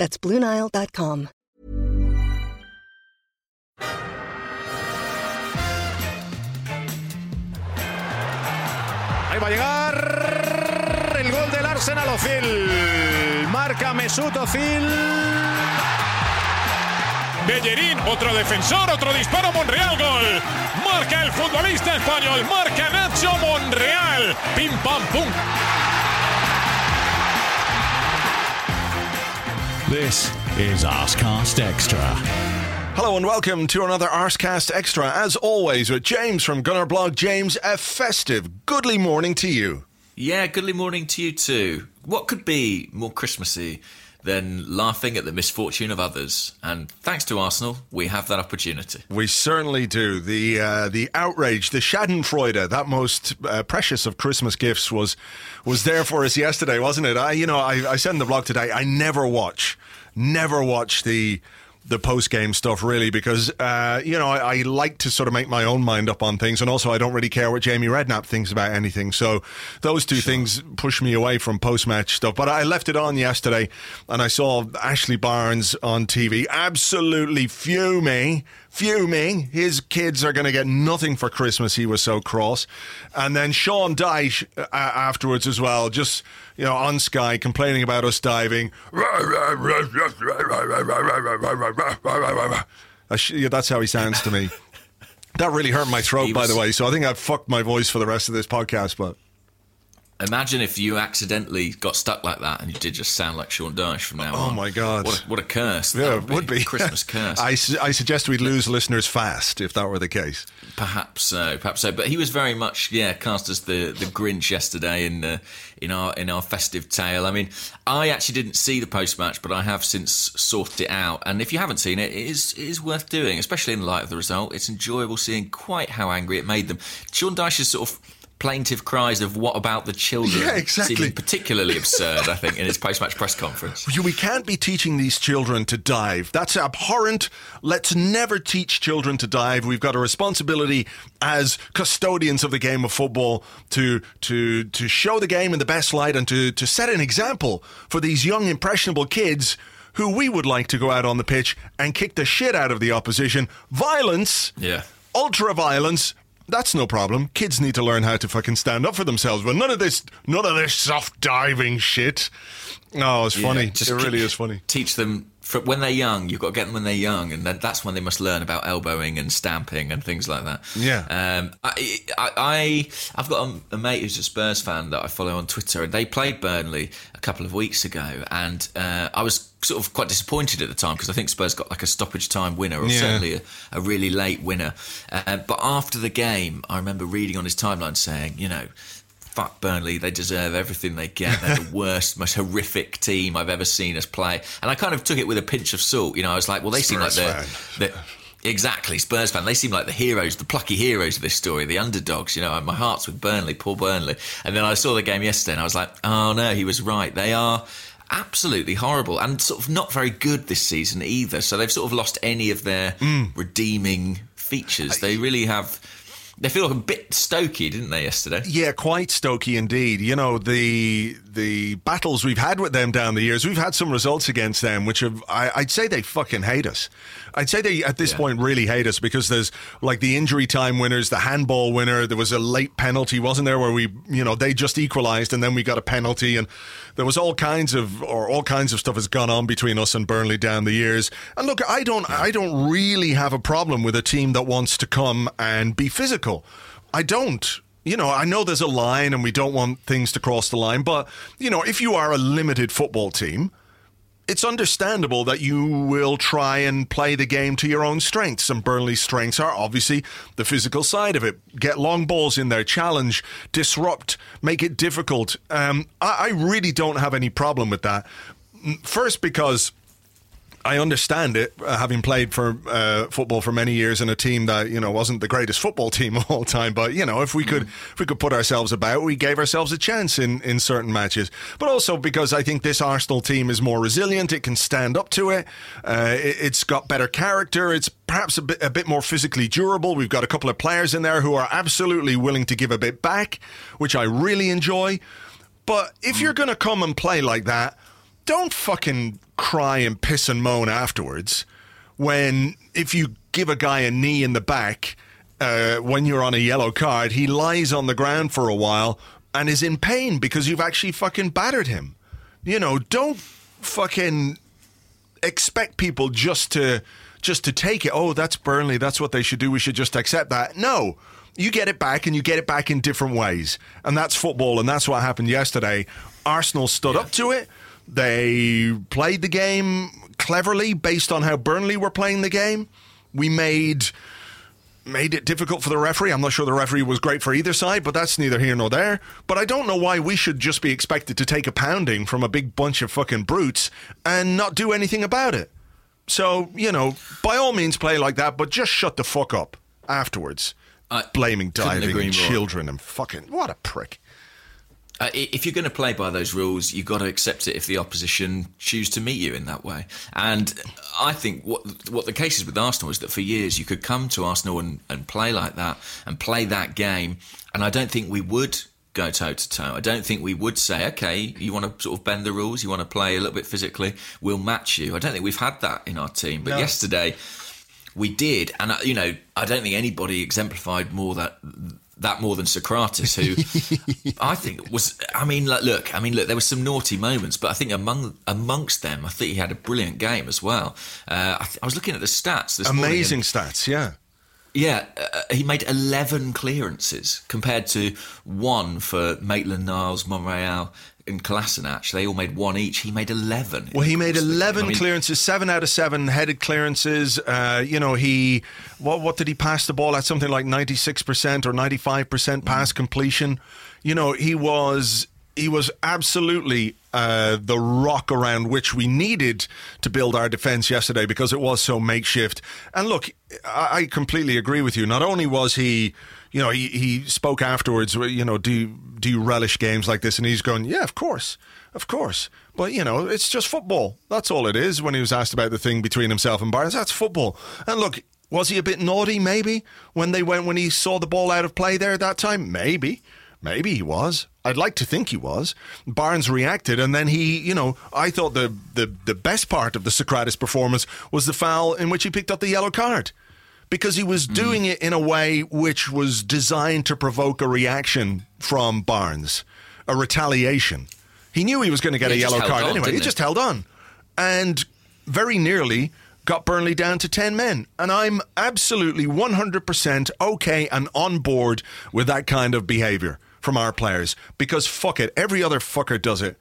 That's BlueNile.com. Ahí va a llegar el gol del Arsenal Ozil. Marca Mesut Ozil. Bellerín, otro defensor, otro disparo, Monreal, gol. Marca el futbolista español, marca Nacho Monreal. Pim pam pum. This is Arscast Extra. Hello and welcome to another Arscast Extra. As always, with James from Gunner Blog. James, a festive, goodly morning to you. Yeah, goodly morning to you too. What could be more Christmassy than laughing at the misfortune of others? And thanks to Arsenal, we have that opportunity. We certainly do. The uh, the outrage, the Schadenfreude, that most uh, precious of Christmas gifts was was there for us yesterday, wasn't it? I, you know, I, I said in the blog today, I never watch, never watch the the post game stuff really because uh, you know I, I, like to sort of make my own mind up on things and also I don't really care what Jamie Redknapp thinks about anything so those two sure. things push me away from post match stuff but I left it on yesterday and I saw Ashley Barnes on TV absolutely fuming fuming. His kids are going to get nothing for Christmas. He was so cross. And then Sean Dyche uh, afterwards as well, just, you know, on Sky complaining about us diving. That's how he sounds to me. That really hurt my throat, was, by the way. So I think I've fucked my voice for the rest of this podcast, but. Imagine if you accidentally got stuck like that and you did just sound like Sean Dyche from now oh on. Oh my God. What a, what a curse. Yeah, it would be. Christmas curse. I, su- I suggest we'd lose listeners fast if that were the case. Perhaps so, perhaps so. But he was very much, yeah, cast as the, the Grinch yesterday in, uh, in, our, in our festive tale. I mean, I actually didn't see the post match, but I have since sorted it out. And if you haven't seen it, it is, it is worth doing, especially in light of the result. It's enjoyable seeing quite how angry it made them. Sean Dyche is sort of plaintive cries of "What about the children?" Yeah, exactly. Seeming particularly absurd, I think, in his post-match press conference. We can't be teaching these children to dive. That's abhorrent. Let's never teach children to dive. We've got a responsibility as custodians of the game of football to to to show the game in the best light and to to set an example for these young impressionable kids who we would like to go out on the pitch and kick the shit out of the opposition. Violence. Yeah ultra violence that's no problem. Kids need to learn how to fucking stand up for themselves, but none of this, none of this soft diving shit. Oh, it's funny. Yeah, it really is funny. Teach them for when they're young. You've got to get them when they're young, and that's when they must learn about elbowing and stamping and things like that. Yeah. Um, I, I, I have got a, a, mate who's a Spurs fan that I follow on Twitter, and they played Burnley a couple of weeks ago, and uh, I was sort of quite disappointed at the time because I think Spurs got like a stoppage time winner, or yeah. certainly a, a, really late winner. Uh, but after the game, I remember reading on his timeline saying, you know fuck Burnley, they deserve everything they get. They're the worst, most horrific team I've ever seen us play. And I kind of took it with a pinch of salt. You know, I was like, well, they Spurs seem like they're, Exactly, Spurs fan. They seem like the heroes, the plucky heroes of this story, the underdogs. You know, my heart's with Burnley, poor Burnley. And then I saw the game yesterday, and I was like, oh no, he was right. They are absolutely horrible and sort of not very good this season either. So they've sort of lost any of their mm. redeeming features. They really have they feel a bit stokey, didn't they, yesterday? Yeah, quite stokey indeed. You know, the the battles we've had with them down the years, we've had some results against them, which have, I, would say they fucking hate us. I'd say they, at this yeah. point, really hate us because there's like the injury time winners, the handball winner. There was a late penalty, wasn't there, where we, you know, they just equalised and then we got a penalty. And there was all kinds of, or all kinds of stuff has gone on between us and Burnley down the years. And look, I don't, I don't really have a problem with a team that wants to come and be physical. I don't you know, I know there's a line and we don't want things to cross the line, but, you know, if you are a limited football team, it's understandable that you will try and play the game to your own strengths. And Burnley's strengths are obviously the physical side of it. Get long balls in there, challenge, disrupt, make it difficult. Um, I, I really don't have any problem with that. First, because I understand it, uh, having played for uh, football for many years in a team that you know wasn't the greatest football team of all time. But you know, if we could, if we could put ourselves about, we gave ourselves a chance in in certain matches. But also because I think this Arsenal team is more resilient, it can stand up to it. Uh, it it's got better character. It's perhaps a bit a bit more physically durable. We've got a couple of players in there who are absolutely willing to give a bit back, which I really enjoy. But if you're going to come and play like that, don't fucking cry and piss and moan afterwards when if you give a guy a knee in the back uh, when you're on a yellow card, he lies on the ground for a while and is in pain because you've actually fucking battered him. You know, don't fucking expect people just to just to take it. Oh, that's Burnley. That's what they should do. We should just accept that. No. You get it back and you get it back in different ways. And that's football and that's what happened yesterday. Arsenal stood yeah. up to it. They played the game cleverly based on how Burnley were playing the game. We made made it difficult for the referee. I'm not sure the referee was great for either side, but that's neither here nor there. But I don't know why we should just be expected to take a pounding from a big bunch of fucking brutes and not do anything about it. So, you know, by all means play like that, but just shut the fuck up afterwards. I Blaming diving and children and fucking what a prick. Uh, if you're going to play by those rules, you've got to accept it if the opposition choose to meet you in that way. And I think what what the case is with Arsenal is that for years you could come to Arsenal and, and play like that and play that game, and I don't think we would go toe to toe. I don't think we would say, okay, you want to sort of bend the rules, you want to play a little bit physically, we'll match you. I don't think we've had that in our team. But no. yesterday we did, and you know, I don't think anybody exemplified more that that more than Sokratis, who I think was. I mean, like, look, I mean, look, there were some naughty moments, but I think among amongst them, I think he had a brilliant game as well. Uh, I, th- I, was looking at the stats. This Amazing morning, stats, yeah. Yeah, uh, he made 11 clearances compared to one for Maitland Niles, Monreal, and Kolasinac. They all made one each. He made 11. Well, he made 11 I mean, clearances, seven out of seven headed clearances. Uh, you know, he, what, what did he pass the ball at? Something like 96% or 95% pass mm. completion. You know, he was he was absolutely uh, the rock around which we needed to build our defence yesterday because it was so makeshift. And look, I, I completely agree with you. Not only was he, you know, he, he spoke afterwards. You know, do you, do you relish games like this? And he's going, yeah, of course, of course. But you know, it's just football. That's all it is. When he was asked about the thing between himself and Barnes, that's football. And look, was he a bit naughty? Maybe when they went when he saw the ball out of play there at that time. Maybe. Maybe he was. I'd like to think he was. Barnes reacted, and then he, you know, I thought the, the, the best part of the Sokratis performance was the foul in which he picked up the yellow card. Because he was mm. doing it in a way which was designed to provoke a reaction from Barnes, a retaliation. He knew he was going to get yeah, a yellow card on, anyway. He just held on. And very nearly got Burnley down to 10 men. And I'm absolutely 100% okay and on board with that kind of behaviour from our players because fuck it, every other fucker does it,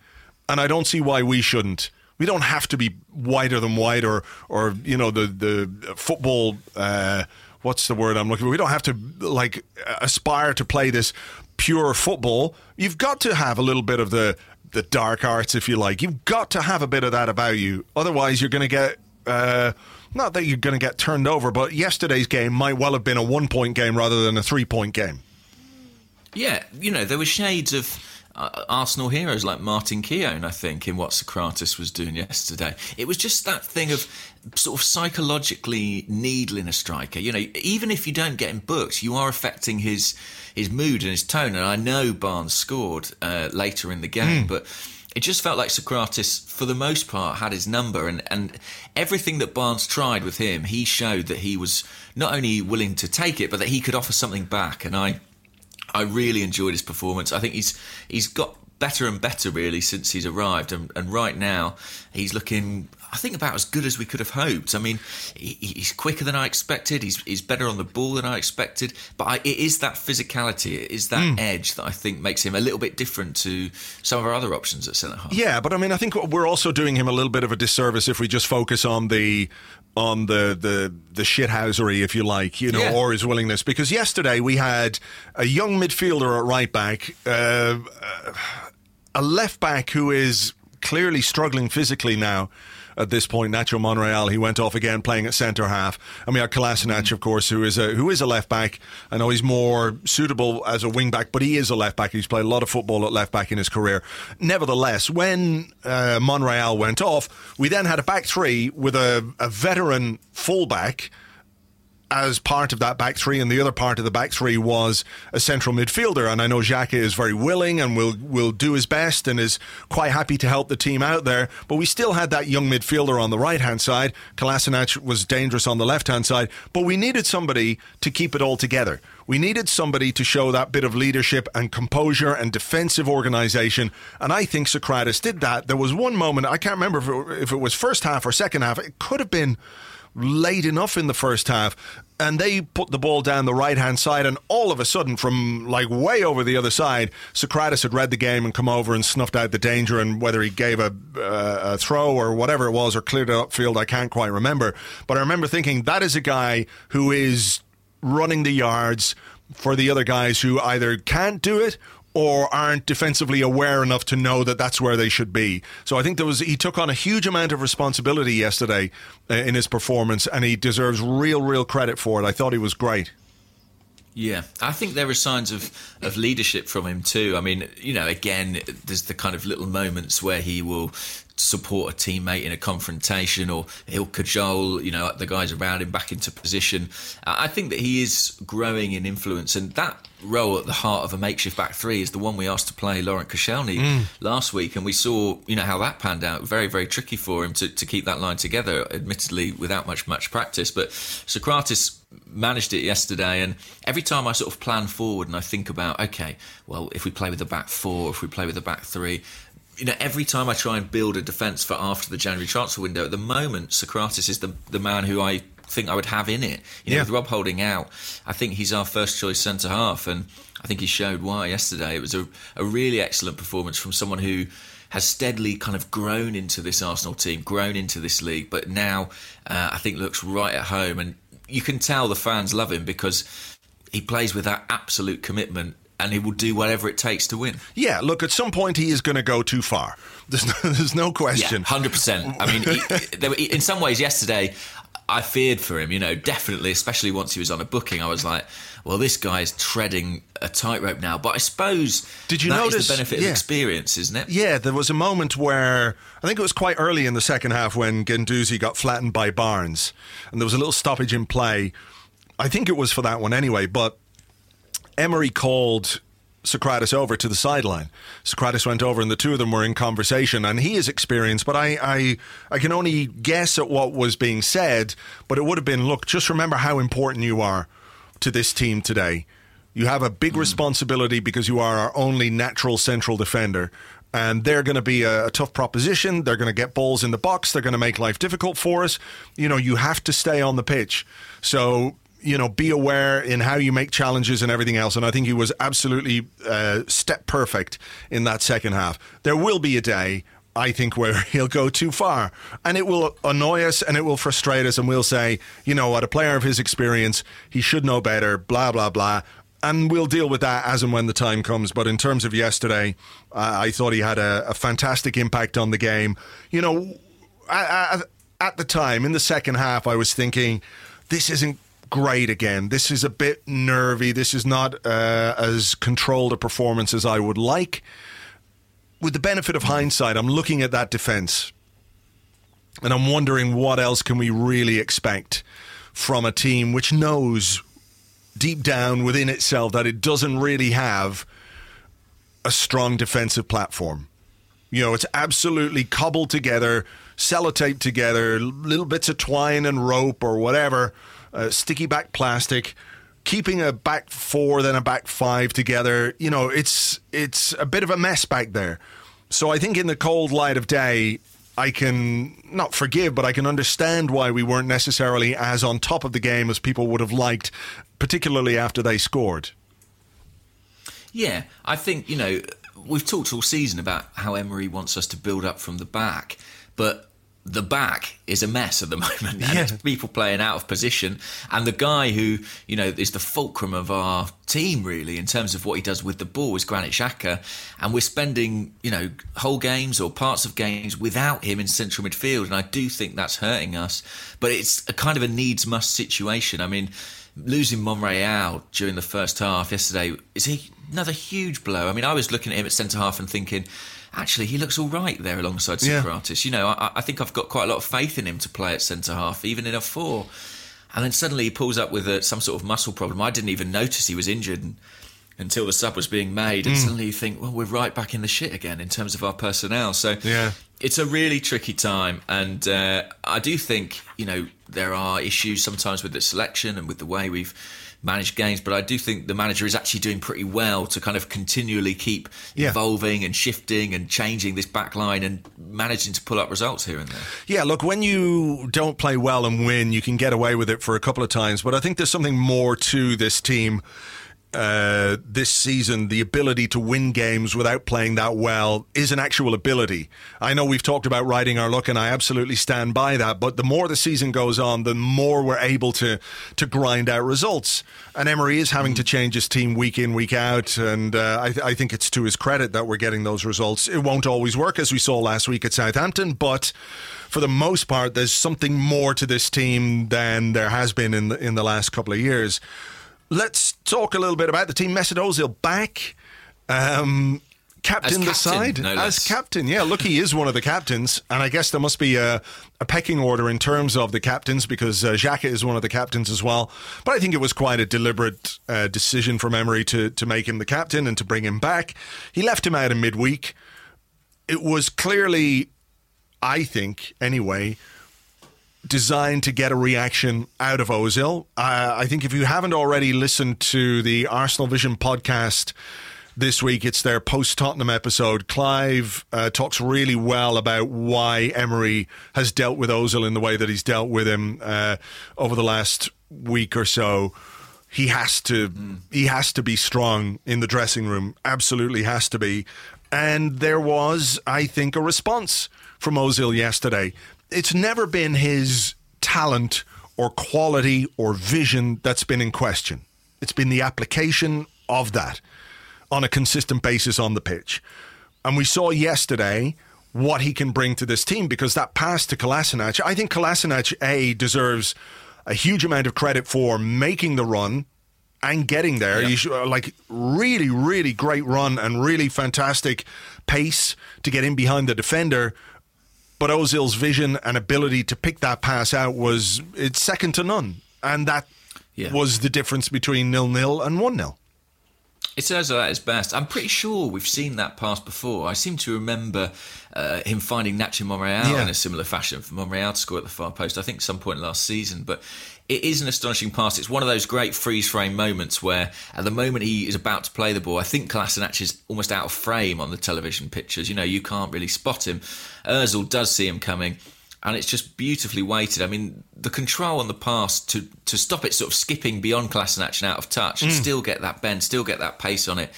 and I don't see why we shouldn't. We don't have to be whiter than white or or you know the the football. Uh, what's the word I'm looking for? We don't have to like aspire to play this pure football. You've got to have a little bit of the the dark arts, if you like. You've got to have a bit of that about you. Otherwise, you're going to get. Uh, not that you're going to get turned over, but yesterday's game might well have been a one point game rather than a three point game. Yeah, you know, there were shades of uh, Arsenal heroes like Martin Keown, I think, in what Sokratis was doing yesterday. It was just that thing of sort of psychologically needling a striker. You know, even if you don't get him booked, you are affecting his his mood and his tone. And I know Barnes scored uh, later in the game, mm. but it just felt like Sokratis, for the most part, had his number, and, and everything that Barnes tried with him, he showed that he was not only willing to take it, but that he could offer something back. And I, I really enjoyed his performance. I think he's he's got better and better really since he's arrived, and, and right now he's looking. I think about as good as we could have hoped. I mean, he, he's quicker than I expected. He's he's better on the ball than I expected. But I, it is that physicality, it is that mm. edge that I think makes him a little bit different to some of our other options at centre half. Yeah, but I mean, I think we're also doing him a little bit of a disservice if we just focus on the on the the the shithousery, if you like, you know, yeah. or his willingness. Because yesterday we had a young midfielder at right back, uh, a left back who is clearly struggling physically now. At this point. Nacho Monreal, he went off again playing at centre half. And we had Kolasinac, of course, who is a who is a left back. I know he's more suitable as a wing back, but he is a left back. He's played a lot of football at left back in his career. Nevertheless, when uh, Monreal went off, we then had a back three with a, a veteran fullback as part of that back three, and the other part of the back three was a central midfielder. And I know Xhaka is very willing and will will do his best and is quite happy to help the team out there. But we still had that young midfielder on the right hand side. Kolasinac was dangerous on the left hand side, but we needed somebody to keep it all together. We needed somebody to show that bit of leadership and composure and defensive organisation. And I think Sokratis did that. There was one moment, I can't remember if it, if it was first half or second half, it could have been late enough in the first half and they put the ball down the right hand side, and all of a sudden, from like way over the other side, Sokratis had read the game and come over and snuffed out the danger. And whether he gave a, uh, a throw or whatever it was, or cleared it upfield, I can't quite remember. But I remember thinking that is a guy who is running the yards for the other guys who either can't do it or aren't defensively aware enough to know that that's where they should be. So I think there was he took on a huge amount of responsibility yesterday uh, in his performance, and he deserves real, real credit for it. I thought he was great. Yeah, I think there are signs of, of leadership from him too. I mean, you know, again, there's the kind of little moments where he will support a teammate in a confrontation or he'll cajole, you know, the guys around him back into position. I think that he is growing in influence and that role at the heart of a makeshift back three is the one we asked to play Laurent Koscielny mm. last week and we saw, you know, how that panned out. Very, very tricky for him to, to keep that line together, admittedly without much, much practice. But Sokratis managed it yesterday and every time I sort of plan forward and I think about, okay, well, if we play with the back four, if we play with the back three, you know, every time I try and build a defence for after the January transfer window, at the moment, Sokratis is the the man who I think I would have in it. You know, yeah. with Rob Holding out, I think he's our first choice centre half, and I think he showed why yesterday. It was a, a really excellent performance from someone who has steadily kind of grown into this Arsenal team, grown into this league, but now uh, I think looks right at home, and you can tell the fans love him because he plays with that absolute commitment and he will do whatever it takes to win. Yeah, look, at some point he is going to go too far. There's no, there's no question. Hundred percent. I mean, he, in some ways, yesterday I feared for him. You know, definitely, especially once he was on a booking. I was like, well, this guy's treading a tightrope now. But I suppose did you notice the benefit yeah. of experience, isn't it? Yeah, there was a moment where I think it was quite early in the second half when Guendouzi got flattened by Barnes, and there was a little stoppage in play. I think it was for that one anyway, but Emery called Sokratis over to the sideline. Sokratis went over, and the two of them were in conversation. And he is experienced, but I, I, I can only guess at what was being said. But it would have been, look, just remember how important you are to this team today. You have a big mm. responsibility because you are our only natural central defender. And they're going to be a, a tough proposition. They're going to get balls in the box. They're going to make life difficult for us. You know, you have to stay on the pitch. So you know, be aware in how you make challenges and everything else. And I think he was absolutely uh, step perfect in that second half. There will be a day, I think, where he'll go too far. And it will annoy us and it will frustrate us. And we'll say, you know what, a player of his experience, he should know better, blah, blah, blah. And we'll deal with that as and when the time comes. But in terms of yesterday, I thought he had a, a, fantastic impact on the game. You know, I, I, at the time, in the second half, I was thinking, this isn't great again. This is a bit nervy. This is not uh, as controlled a performance as I would like. With the benefit of hindsight, I'm looking at that defense and I'm wondering what else can we really expect from a team which knows deep down within itself that it doesn't really have a strong defensive platform. You know, it's absolutely cobbled together, sellotaped together, little bits of twine and rope or whatever uh, sticky back plastic, keeping a back four then a back five together. You know, it's it's a bit of a mess back there. So I think in the cold light of day, I can not forgive, but I can understand why we weren't necessarily as on top of the game as people would have liked, particularly after they scored. Yeah, I think, you know, we've talked all season about how Emery wants us to build up from the back, but the back is a mess at the moment. And Yeah. it's people playing out of position. And the guy who, you know, is the fulcrum of our team, really, in terms of what he does with the ball is Granit Xhaka. And we're spending, you know, whole games or parts of games without him in central midfield. And I do think that's hurting us. But it's a kind of a needs must situation. I mean, losing Monreal during the first half yesterday is he another huge blow. I mean, I was looking at him at centre half and thinking, actually, he looks all right there alongside Yeah. Sokratis. You know, I, I think I've got quite a lot of faith in him to play at centre half, even in a four. And then suddenly he pulls up with a, some sort of muscle problem. I didn't even notice he was injured and, until the sub was being made. And suddenly you think, well, we're right back in the shit again in terms of our personnel. So Yeah. it's a really tricky time. And uh, I do think, you know, there are issues sometimes with the selection and with the way we've managed games. But I do think the manager is actually doing pretty well to kind of continually keep Yeah. evolving and shifting and changing this back line and managing to pull up results here and there. Yeah, look, when you don't play well and win, you can get away with it for a couple of times. But I think there's something more to this team uh, this season. The ability to win games without playing that well is an actual ability. I know we've talked about riding our luck, and I absolutely stand by that. But the more the season goes on, the more we're able to to grind out results. And Emery is having to change his team week in, week out, and uh, I, I think it's to his credit that we're getting those results. It won't always work, as we saw last week at Southampton, but for the most part, there's something more to this team than there has been in the, in the last couple of years. Let's talk a little bit about the team. Mesut Ozil back. Um, captain, the side no as captain. Yeah, look, he is one of the captains, and I guess there must be a, a pecking order in terms of the captains because uh, Xhaka is one of the captains as well. But I think it was quite a deliberate uh, decision from Emery to to make him the captain and to bring him back. He left him out in midweek. It was clearly, I think, anyway, designed to get a reaction out of Ozil. Uh, I think if you haven't already listened to the Arsenal Vision podcast this week, it's their post Tottenham episode. Clive uh, talks really well about why Emery has dealt with Ozil in the way that he's dealt with him uh, over the last week or so. He has to he has to be strong in the dressing room. Absolutely has to be. And there was, I think, a response from Ozil yesterday. It's never been his talent or quality or vision that's been in question. It's been the application of that on a consistent basis on the pitch. And we saw yesterday what he can bring to this team because that pass to Kolasinac, I think Kolasinac, A, deserves a huge amount of credit for making the run and getting there. You should, uh, like really, really great run and really fantastic pace to get in behind the defender. But Ozil's vision and ability to pick that pass out was it's second to none, and that Yeah. was the difference between nil nil and one 0 It's Ozil at his best. I'm pretty sure we've seen that pass before. I seem to remember uh, him finding Nacho Monreal Yeah. in a similar fashion for Monreal to score at the far post. I think some point last season, but it is an astonishing pass. It's one of those great freeze frame moments where, at the moment he is about to play the ball, I think Kolasinac is almost out of frame on the television pictures. You know, you can't really spot him. Ozil does see him coming and it's just beautifully weighted. I mean, the control on the pass to to stop it sort of skipping beyond Kolasinac and out of touch, and mm. still get that bend, still get that pace on it.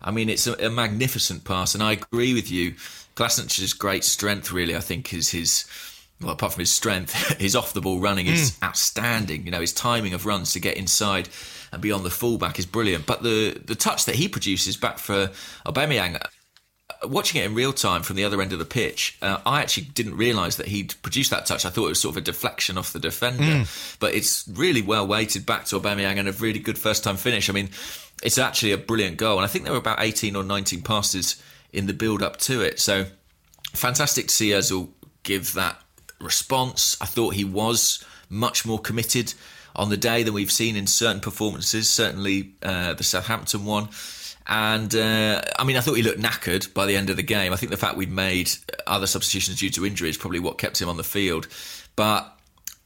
I mean, it's a, a magnificent pass, and I agree with you. Kolasinac's great strength, really, I think, is his. Well, apart from his strength, his off the ball running is mm. outstanding. You know, his timing of runs to get inside and beyond the fullback is brilliant. But the the touch that he produces back for Aubameyang, watching it in real time from the other end of the pitch, uh, I actually didn't realise that he'd produced that touch. I thought it was sort of a deflection off the defender, but it's really well weighted back to Aubameyang and a really good first time finish. I mean, it's actually a brilliant goal, and I think there were about eighteen or nineteen passes in the build up to it. So fantastic to see Özil give that response. I thought he was much more committed on the day than we've seen in certain performances, certainly uh, the Southampton one. And uh, I mean, I thought he looked knackered by the end of the game. I think the fact we'd made other substitutions due to injury is probably what kept him on the field. But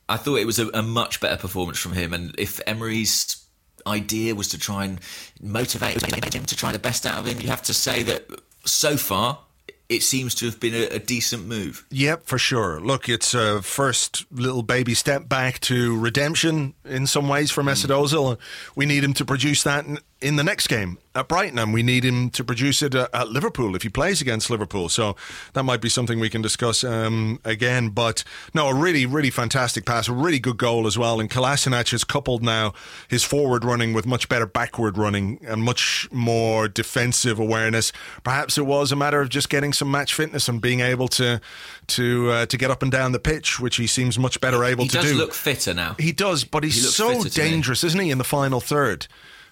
I thought it was a, a much better performance from him. And if Emery's idea was to try and motivate him to try the best out of him, you have to say that so far it seems to have been a, a decent move. Yep, for sure. Look, it's a first little baby step back to redemption in some ways for Mesut Ozil. We need him to produce that in the next game at Brighton, and we need him to produce it at, at Liverpool if he plays against Liverpool. So that might be something we can discuss um, again. But no, a really, really fantastic pass, a really good goal as well. And Kolasinac has coupled now his forward running with much better backward running and much more defensive awareness. Perhaps it was a matter of just getting some match fitness and being able to to uh, to get up and down the pitch, which he seems much better able he to does do. look fitter now. He does, but he's He so fitter to me. dangerous, isn't he, in the final third?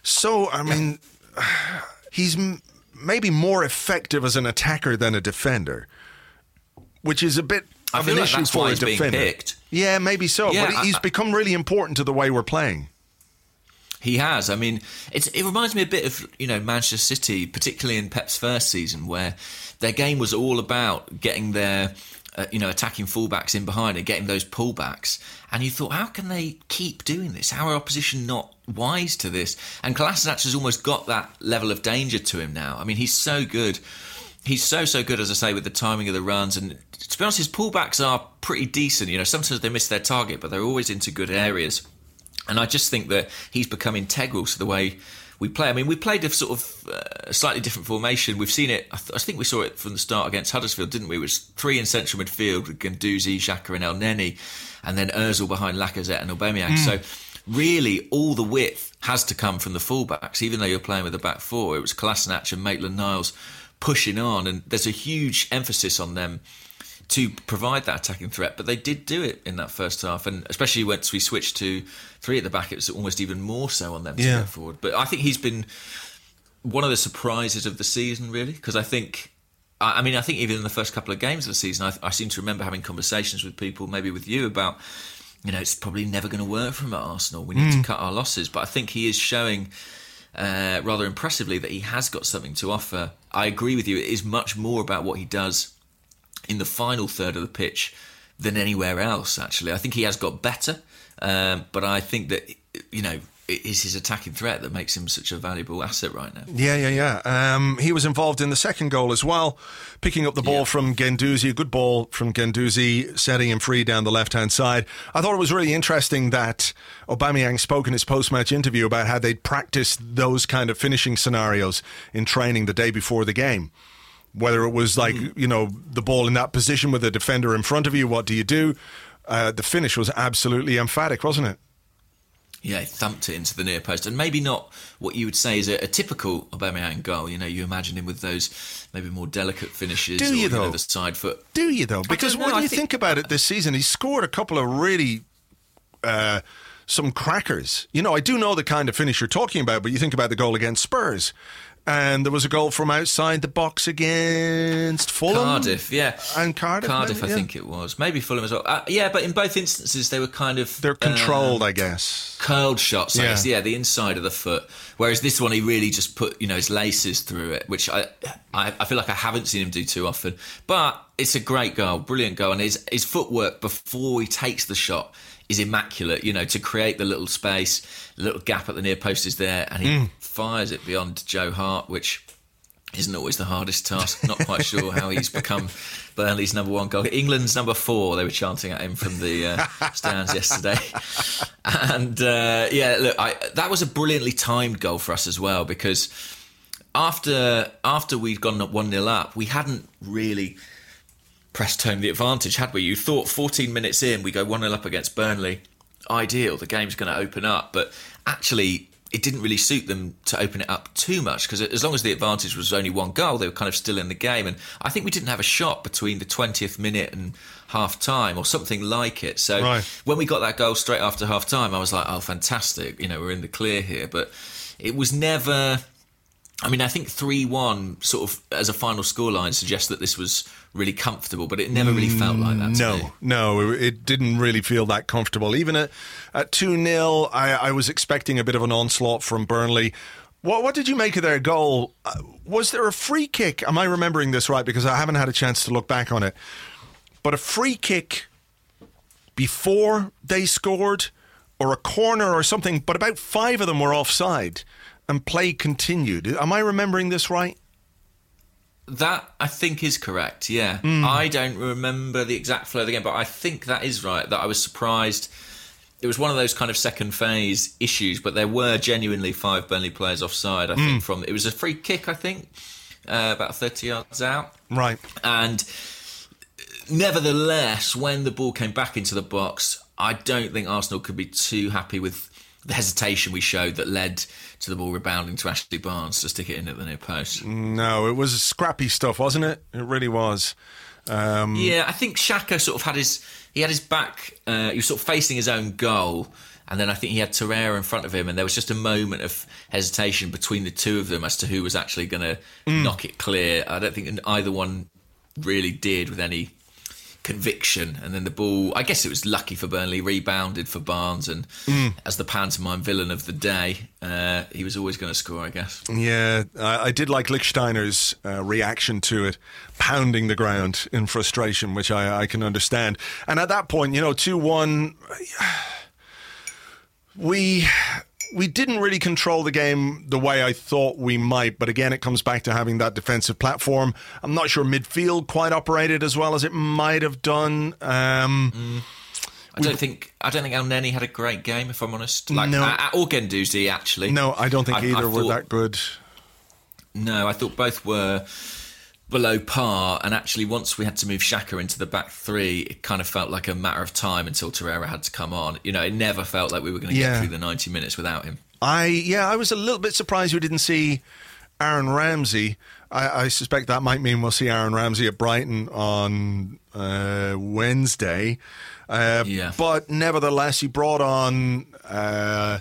So, I mean, he's m- maybe more effective as an attacker than a defender, which is a bit I of an like issue that's for why a he's being defender. picked. Yeah, maybe so. Yeah, but I- he's I- become really important to the way we're playing. He has. I mean, it's, it reminds me a bit of you know Manchester City, particularly in Pep's first season, where their game was all about getting their uh, you know attacking fullbacks in behind and getting those pullbacks. And you thought, how can they keep doing this? How are opposition not wise to this? And Kolasinac has almost got that level of danger to him now. I mean, he's so good. He's so so good, as I say, with the timing of the runs. And to be honest, his pullbacks are pretty decent. You know, sometimes they miss their target, but they're always into good areas. And I just think that he's become integral to the way we play. I mean, we played a sort of uh, slightly different formation. We've seen it. I, th- I think we saw it from the start against Huddersfield, didn't we? It was three in central midfield with Guendouzi, Xhaka, and Elneny, and then Özil behind Lacazette and Aubameyang. So. Really, all the width has to come from the fullbacks. Even though you're playing with a back four, it was Kolasinac and Maitland-Niles pushing on, and there's a huge emphasis on them to provide that attacking threat. But they did do it in that first half, and especially once we switched to three at the back, it was almost even more so on them to Yeah. get forward. But I think he's been one of the surprises of the season, really, because I think. I I mean, I think even in the first couple of games of the season, I, I seem to remember having conversations with people, maybe with you, about you know it's probably never going to work for him at Arsenal. We need to cut our losses, but I think he is showing uh, rather impressively that he has got something to offer. I agree with you; it is much more about what he does in the final third of the pitch than anywhere else. Actually, I think he has got better, um, but I think that you know it is his attacking threat that makes him such a valuable asset right now. Yeah, yeah, yeah. Um, he was involved in the second goal as well, picking up the ball Yeah. from Guendouzi. A good ball from Guendouzi, setting him free down the left hand side. I thought it was really interesting that Aubameyang spoke in his post match interview about how they'd practiced those kind of finishing scenarios in training the day before the game. Whether it was like, you know, the ball in that position with the defender in front of you, what do you do? Uh, the finish was absolutely emphatic, wasn't it? Yeah, he thumped it into the near post, and maybe not what you would say is a, a typical Aubameyang goal. You know, you imagine him with those maybe more delicate finishes, Do or, you, know, though? the side foot. Do you though? Because when I you think- think about it this season, he's scored a couple of really uh, some crackers. You know, I do know the kind of finish you're talking about, but you think about the goal against Spurs. And there was a goal from outside the box against Fulham. Cardiff, yeah, And Cardiff, Cardiff, maybe, I yeah. think it was. Maybe Fulham as well. Uh, yeah, but in both instances, they were kind of They're controlled, um, I guess. curled shots. I Yeah. guess. Yeah, the inside of the foot. Whereas this one, he really just put you know his laces through it, which I, I I feel like I haven't seen him do too often. But it's a great goal, brilliant goal, and his his footwork before he takes the shot is immaculate. You know, to create the little space, little gap at the near post is there, and he Mm. fires it beyond Joe Hart, which isn't always the hardest task. Not quite sure how he's become Burnley's number one goal. England's number four. They were chanting at him from the uh, stands yesterday. And uh, yeah, look, I, that was a brilliantly timed goal for us as well because after after we'd gone one 0 up, we hadn't really pressed home the advantage, had we? You thought 14 minutes in, we go 1 0 up against Burnley. Ideal, the game's going to open up. But actually, it didn't really suit them to open it up too much because as long as the advantage was only one goal, they were kind of still in the game. And I think we didn't have a shot between the 20th minute and half time or something like it. So Right. when we got that goal straight after half time, I was like, oh, fantastic. You know, we're in the clear here. But it was never. I mean, I think 3 1 sort of as a final scoreline suggests that this was really comfortable, but it never really felt like that. To me. No, no, it didn't really feel that comfortable. Even at at two 0 I, I was expecting a bit of an onslaught from Burnley. What what did you make of their goal? Uh, was there a free kick? Am I remembering this right? Because I haven't had a chance to look back on it. But a free kick before they scored, or a corner or something. But about five of them were offside, and play continued. Am I remembering this right? That I think is correct. Yeah, Hmm. I don't remember the exact flow of the game, but I think that is right. That I was surprised it was one of those kind of second phase issues, but there were genuinely five Burnley players offside. I think from it was a free kick, I think, uh, about thirty yards out, Right. and nevertheless, when the ball came back into the box, I don't think Arsenal could be too happy with the hesitation we showed that led to the ball rebounding to Ashley Barnes to stick it in at the near post. No, it was scrappy stuff, wasn't it? It really was. Um, Yeah, I think Xhaka sort of had his he had his back. Uh, he was sort of facing his own goal, and then I think he had Torreira in front of him, and there was just a moment of hesitation between the two of them as to who was actually going to knock it clear. I don't think either one really did with any conviction. And then the ball, I guess it was lucky for Burnley, rebounded for Barnes, and as the pantomime villain of the day, uh, he was always going to score, I guess. Yeah, I, I did like Lichtsteiner's uh, reaction to it, pounding the ground in frustration, which I, I can understand. And at that point, you know, 2 1, we. We didn't really control the game the way I thought we might, but again, it comes back to having that defensive platform. I'm not sure midfield quite operated as well as it might have done. Um, I don't think I don't think Elneny had a great game, if I'm honest. Like, No. uh, or Guendouzi actually. no, I don't think I- I either were that good. No, I thought both were below par. And actually, once we had to move Xhaka into the back three, it kind of felt like a matter of time until Torreira had to come on. You know, it never felt like we were going to Yeah. get through the 90 minutes without him. I yeah, I was a little bit surprised we didn't see Aaron Ramsey. I, I suspect that might mean we'll see Aaron Ramsey at Brighton on uh, Wednesday. Uh, Yeah. But nevertheless, he brought on uh,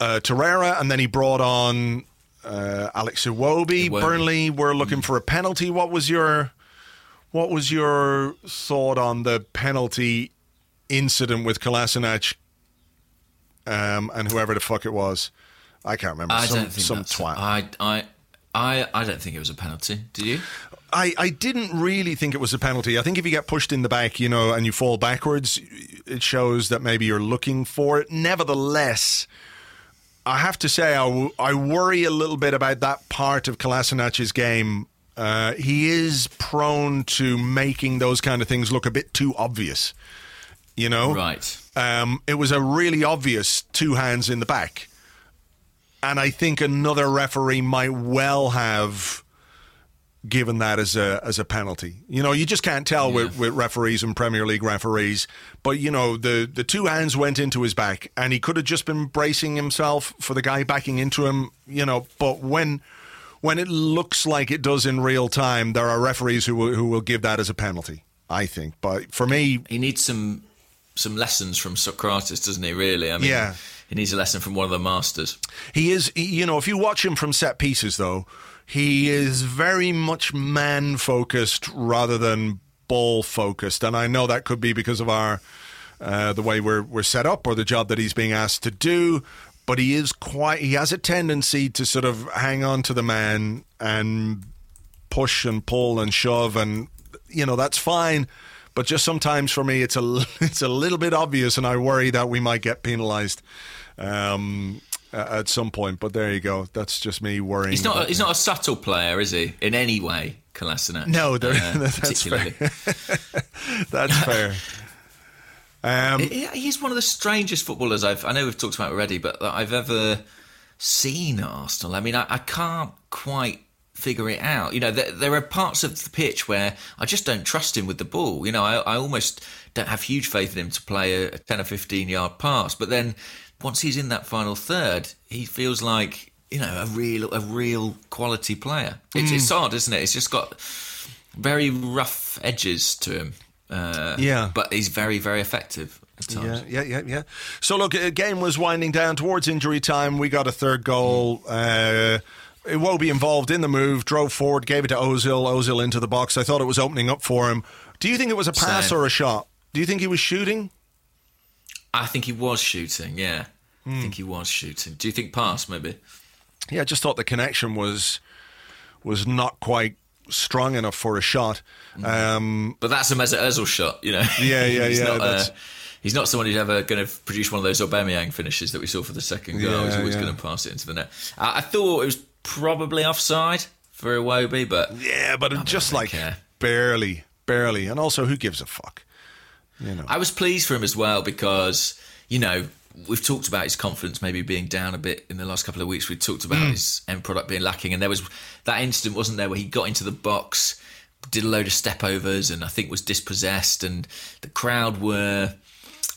uh, Torreira, and then he brought on uh, Alex Iwobi. Burnley were looking for a penalty. What was your what was your thought on the penalty incident with Kolasinac um, and whoever the fuck it was. I can't remember. I some don't think some twat. I, I, I, I don't think it was a penalty. Do you? I, I didn't really think it was a penalty. I think if you get pushed in the back, you know, and you fall backwards, it shows that maybe you're looking for it. Nevertheless, I have to say, I, w- I worry a little bit about that part of Kolasinac's game. Uh, he is prone to making those kind of things look a bit too obvious. You know? Right. um, it was a really obvious two hands in the back. And I think another referee might well have given that as a as a penalty. You know, you just can't tell with, with referees and Premier League referees. But you know, the the two hands went into his back, and he could have just been bracing himself for the guy backing into him. You know, but when when it looks like it does in real time, there are referees who will, who will give that as a penalty. I think, but for me, He needs some some lessons from Sokratis, doesn't he? Really? I mean, Yeah. he needs a lesson from one of the masters. He is, you know, if you watch him from set pieces, though, he is very much man focused rather than ball focused. And I know that could be because of our uh, the way we're we're set up or the job that he's being asked to do. But he is quite. He has a tendency to sort of hang on to the man and push and pull and shove, and you know that's fine. But just sometimes for me, it's a it's a little bit obvious, and I worry that we might get penalised um, a- at some point. But there you go. That's just me worrying. He's not. about He's not a subtle player, is he? In any way, Kolasinac. No, there- uh, that's particularly. That's fair. Um, He's one of the strangest footballers I've. I know we've talked about already, but that I've ever seen at Arsenal. I mean, I, I can't quite figure it out. You know, there, there are parts of the pitch where I just don't trust him with the ball. You know, I, I almost don't have huge faith in him to play a, a ten or fifteen yard pass. But then once he's in that final third, he feels like you know a real a real quality player. It's, it's odd, isn't it? It's just got very rough edges to him. Uh, Yeah. but he's very, very effective at times. Yeah, yeah, yeah, yeah. So look, a game was winding down towards injury time. We got a third goal. Uh, it won't be involved in the move. Drove forward, gave it to Ozil. Ozil into the box. I thought it was opening up for him. Do you think it was a pass Same. or a shot? Do you think he was shooting? I think he was shooting. Yeah, I think he was shooting. Do you think pass maybe? Yeah, I just thought the connection was was not quite strong enough for a shot. Um, But that's a Mesut Ozil shot, you know. Yeah, yeah, he's yeah, Not, uh, he's not someone who's ever going to produce one of those Aubameyang finishes that we saw for the second goal. Yeah, he's always yeah. going to pass it into the net. I, I thought it was probably offside for Iwobi, but yeah, but just like care. barely, barely. And also, who gives a fuck? You know. I was pleased for him as well because you know, we've talked about his confidence maybe being down a bit in the last couple of weeks. We talked about mm. his end product being lacking, and there was that incident, wasn't there, where he got into the box, did a load of step overs, and I think was dispossessed, and the crowd were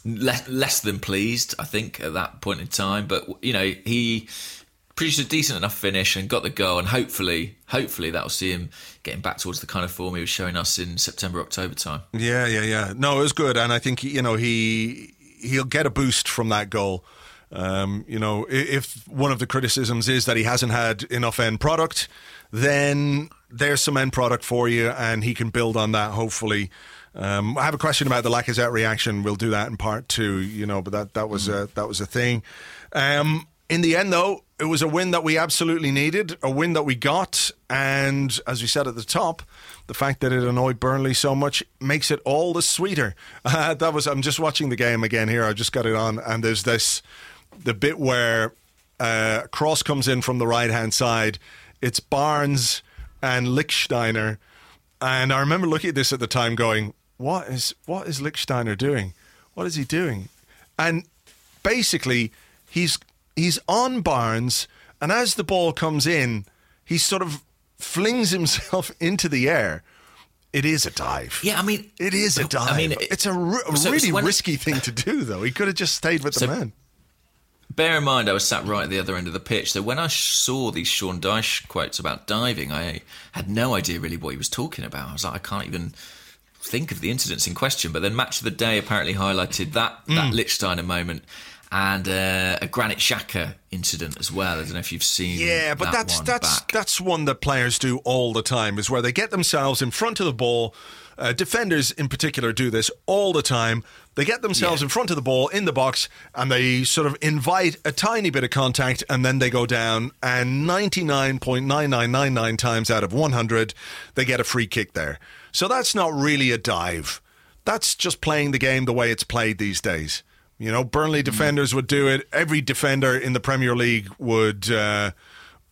less, less than pleased. I think at that point in time, but you know he produced a decent enough finish and got the goal, and hopefully, hopefully that'll see him getting back towards the kind of form he was showing us in September, October time. Yeah, yeah, yeah. No, it was good, and I think you know he he'll get a boost from that goal. Um, you know, if one of the criticisms is that he hasn't had enough end product, then there's some end product for you, and he can build on that. Hopefully, um, I have a question about the Lacazette reaction. We'll do that in part two. You know, but that that was a that was a thing. Um, in the end, though, it was a win that we absolutely needed, a win that we got, and as we said at the top, the fact that it annoyed Burnley so much makes it all the sweeter. Uh, that was I'm just watching the game again here. I just got it on, and there's this the bit where uh, cross comes in from the right hand side. It's Barnes and Lichtsteiner, and I remember looking at this at the time, going, "What is what is Lichtsteiner doing? What is he doing?" And basically, he's he's on Barnes, and as the ball comes in, he sort of flings himself into the air. It is a dive. Yeah, I mean, it is a dive. I mean, it, it's a, r- so, really risky thing to do, though. He could have just stayed with so, the man. Bear in mind, I was sat right at the other end of the pitch. So when I saw these Sean Dyche quotes about diving, I had no idea really what he was talking about. I was like, I can't even think of the incidents in question. But then Match of the Day apparently highlighted that mm. that Lichtsteiner moment and uh, a Granit Xhaka incident as well. I don't know if you've seen. Yeah, but that that's that's back. that's one that players do all the time. Is where they get themselves in front of the ball. Uh, defenders in particular do this all the time. They get themselves yeah. in front of the ball in the box and they sort of invite a tiny bit of contact and then they go down. And 99.9999 times out of 100, they get a free kick there. So that's not really a dive. That's just playing the game the way it's played these days. You know, Burnley defenders would do it. Every defender in the Premier League would uh,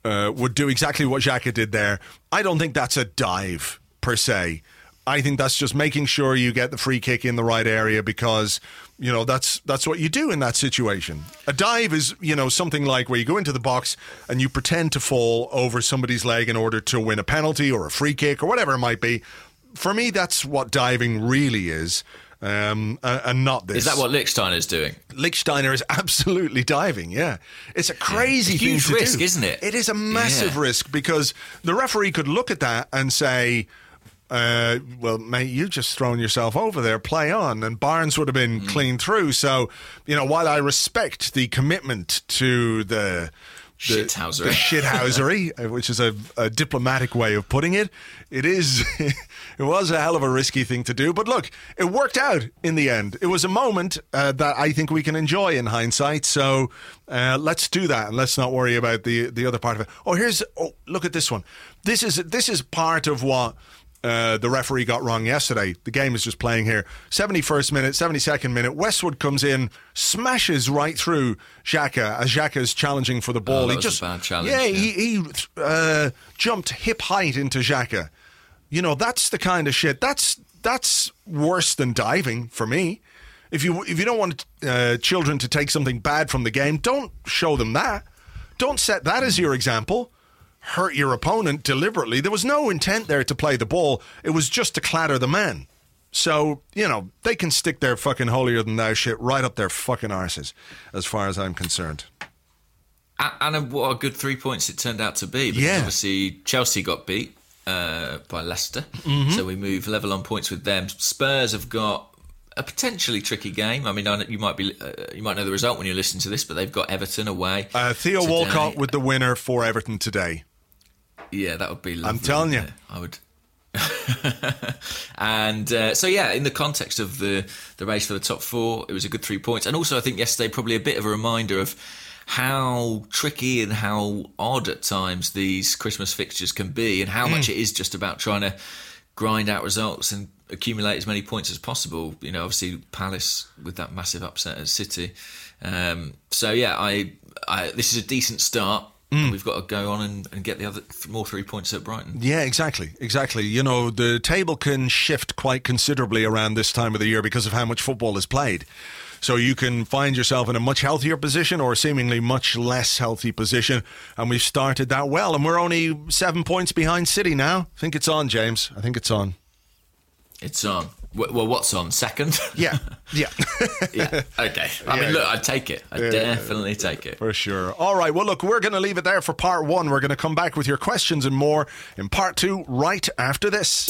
uh, would do exactly what Xhaka did there. I don't think that's a dive per se. I think that's just making sure you get the free kick in the right area because you know that's that's what you do in that situation. A dive is you know something like where you go into the box and you pretend to fall over somebody's leg in order to win a penalty or a free kick or whatever it might be. For me, that's what diving really is um, and not this. Is that what Lichtsteiner is doing? Lichtsteiner is absolutely diving. Yeah, it's a crazy yeah. a huge risk, do. isn't it? It is a massive yeah. risk because the referee could look at that and say. Uh, well, mate, you've just thrown yourself over there. Play on, and Barnes would have been mm. clean through. So, you know, while I respect the commitment to the the, shithousery, the shithousery, uh, which is a, a, diplomatic way of putting it. It is, it was a hell of a risky thing to do, but look, it worked out in the end. It was a moment uh, that I think we can enjoy in hindsight. So uh, let's do that, and let's not worry about the the other part of it. Oh, here's oh, look at this one. This is this is part of what uh, the referee got wrong yesterday. The game is just playing here. 71st minute, 72nd minute. Westwood comes in, smashes right through Xhaka as Xhaka is challenging for the ball. Oh, he just yeah, yeah, he, he uh, jumped hip height into Xhaka. You know that's the kind of shit. That's that's worse than diving for me. If you if you don't want uh, children to take something bad from the game, don't show them that. Don't set that as your example hurt your opponent deliberately. There was no intent there to play the ball. It was just to clatter the man. So, you know, they can stick their fucking holier than thou shit right up their fucking arses, as far as I'm concerned. And what a good three points it turned out to be. Because yeah. obviously Chelsea got beat uh, by Leicester. Mm-hmm. So we move level on points with them. Spurs have got a potentially tricky game. I mean, you might be uh, you might know the result when you listen to this, but they've got Everton away. Uh, Theo today. Walcott with the winner for Everton today. Yeah, that would be lovely. I'm telling you. I would. and uh, so yeah, in the context of the the race for the top four, it was a good three points, and also I think yesterday probably a bit of a reminder of how tricky and how odd at times these Christmas fixtures can be, and how mm. much it is just about trying to grind out results and accumulate as many points as possible. You know, obviously Palace with that massive upset at City. Um, so yeah, I, I this is a decent start. Mm. We've got to go on and, and, get the other more three points at Brighton. Yeah, exactly, exactly. You know, the table can shift quite considerably around this time of the year because of how much football is played. So you can find yourself in a much healthier position or a seemingly much less healthy position. And we've started that well. And we're only seven points behind City now. I think it's on, James. I think it's on. It's um, on. Well, what's on? Second? Yeah. Yeah. yeah. Okay. I Yeah. mean, look, I'd take it. I'd definitely take it. For sure. All right. Well, look, we're going to leave it there for part one. We're going to come back with your questions and more in part two right after this.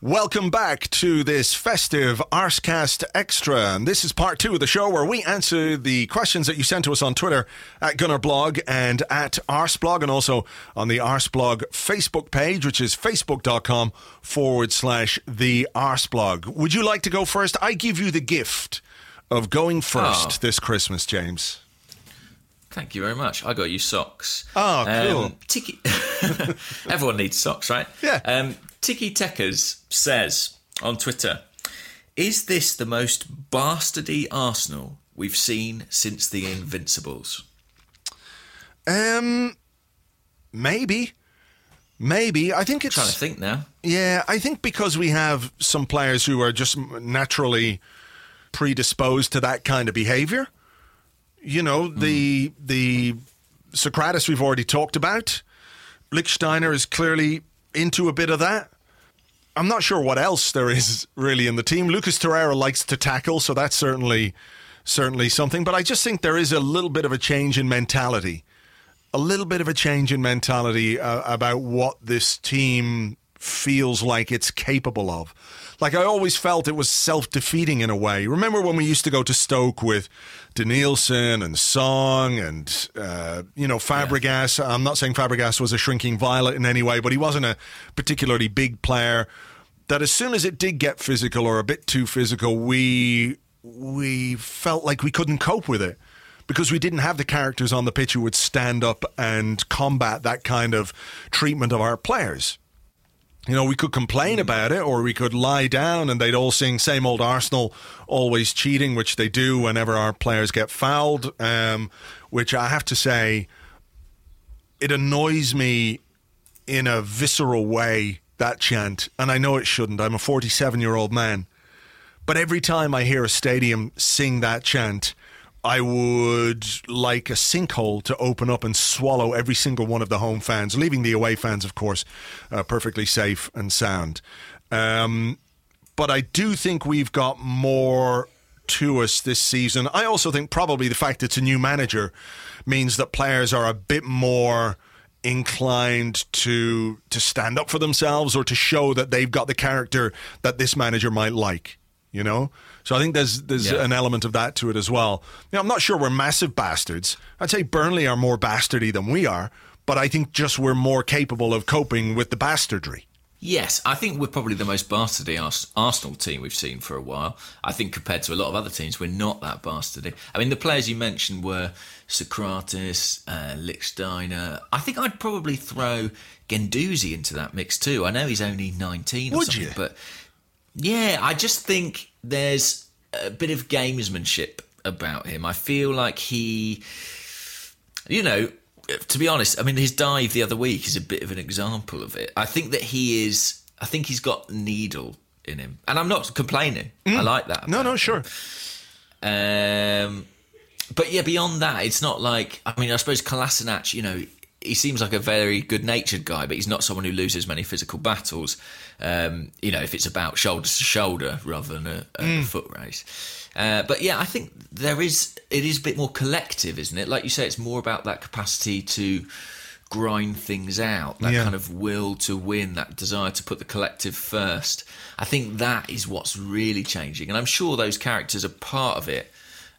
Welcome back to this festive Arscast Extra. And this is part two of the show where we answer the questions that you sent to us on Twitter at Gunnerblog and at Arsblog and also on the Arsblog Facebook page, which is facebook.com forward slash the Arsblog. Would you like to go first? I give you the gift of going first Oh. this Christmas, James. Thank you very much. I got you socks. Oh, cool. Um, Tiki- Everyone needs socks, right? Yeah. Um, Tiki Tekers says on Twitter, "Is this the most bastardy Arsenal we've seen since the Invincibles?" Um, maybe. Maybe. I think it's. trying to think now. Yeah, I think because we have some players who are just naturally predisposed to that kind of behavior. You know, the the Sokratis we've already talked about. Lichtsteiner is clearly into a bit of that. I'm not sure what else there is really in the team. Lucas Torreira likes to tackle, so that's certainly certainly something. But I just think there is a little bit of a change in mentality a little bit of a change in mentality uh, about what this team feels like it's capable of. Like I always felt it was self-defeating in a way. Remember when we used to go to Stoke with Denilson and Song and uh, you know Fabregas? I'm not saying Fabregas was a shrinking violet in any way, but he wasn't a particularly big player. That as soon as it did get physical or a bit too physical, we we felt like we couldn't cope with it because we didn't have the characters on the pitch who would stand up and combat that kind of treatment of our players. You know, we could complain about it or we could lie down and they'd all sing same old Arsenal always cheating, which they do whenever our players get fouled. Um, which I have to say, it annoys me in a visceral way, that chant. And I know it shouldn't. I'm a 47 year old man. But every time I hear a stadium sing that chant, I would like a sinkhole to open up and swallow every single one of the home fans, leaving the away fans, of course, uh, perfectly safe and sound. Um, but I do think we've got more to us this season. I also think probably the fact it's a new manager means that players are a bit more inclined to to stand up for themselves or to show that they've got the character that this manager might like you know so i think there's there's Yeah. an element of that to it as well you know, i'm not sure we're massive bastards i'd say burnley are more bastardy than we are but i think just we're more capable of coping with the bastardry Yes, I think we're probably the most bastardy Arsenal team we've seen for a while. I think compared to a lot of other teams, we're not that bastardy. I mean, the players you mentioned were Sokratis, uh, Lichtsteiner. I think I'd probably throw Guendouzi into that mix too. I know he's only 19 or Would something, you? but Yeah, I just think there's a bit of gamesmanship about him. I feel like he, you know, to be honest, I mean, his dive the other week is a bit of an example of it. I think that he is, I think he's got needle in him. And I'm not complaining. I like that. No, no, sure. Um, but yeah, beyond that, it's not like I mean, I suppose Kolasinac, you know, he seems like a very good-natured guy, but he's not someone who loses many physical battles. Um, you know, if it's about shoulder to shoulder rather than a, a foot race. Uh, but yeah, I think there is. It is a bit more collective, isn't it? Like you say, it's more about that capacity to grind things out, that Yeah. kind of will to win, that desire to put the collective first. I think that is what's really changing, and I'm sure those characters are part of it.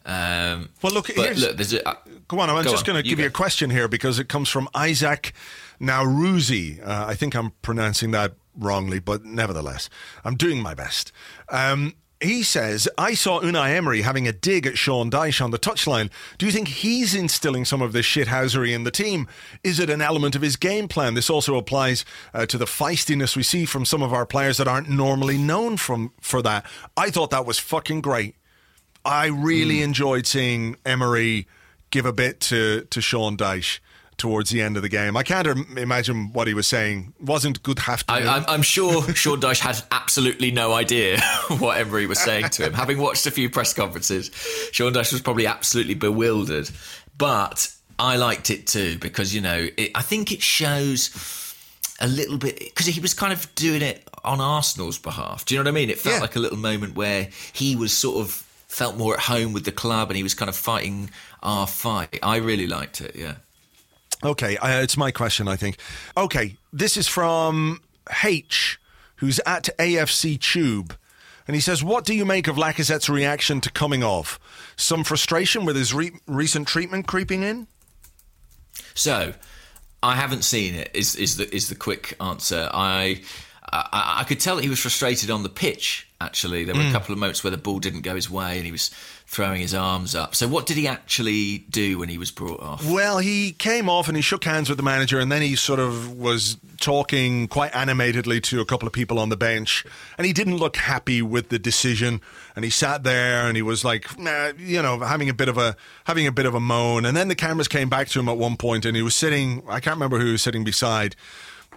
Um, Well, look, look, there's a, uh, Go on, I'm Go just going to give you a question here because it comes from Isaac Nauruzi. Uh, I think I'm pronouncing that wrongly, but nevertheless, I'm doing my best. Um, he says, I saw Unai Emery having a dig at Sean Dyche on the touchline. Do you think he's instilling some of this shithousery in the team? Is it an element of his game plan? This also applies uh, to the feistiness we see from some of our players that aren't normally known from for that. I thought that was fucking great. I really Hmm. enjoyed seeing Emery give a bit to, to Sean Dyche towards the end of the game. I can't imagine what he was saying. Wasn't good to. I, I'm, I'm sure Sean Dyche had absolutely no idea what Emery was saying to him. Having watched a few press conferences, Sean Dyche was probably absolutely bewildered. But I liked it too because you know it, I think it shows a little bit because he was kind of doing it on Arsenal's behalf. Do you know what I mean? It felt Yeah. like a little moment where he was sort of felt more at home with the club and he was kind of fighting our fight. I really liked it. Yeah. Okay, uh, it's my question, I think. Okay, this is from H, who's at AFC Tube. And he says, What do you make of Lacazette's reaction to coming off? Some frustration with his re- recent treatment creeping in? So, I haven't seen it. Is is the is the quick answer? I I, I could tell that he was frustrated on the pitch. Actually, there were a hmm. couple of moments where the ball didn't go his way, and he was throwing his arms up. So, what did he actually do when he was brought off? Well, he came off and he shook hands with the manager, and then he sort of was talking quite animatedly to a couple of people on the bench, and he didn't look happy with the decision. And he sat there and he was like, nah, you know, having a bit of a having a bit of a moan. And then the cameras came back to him at one point, and he was sitting. I can't remember who he was sitting beside,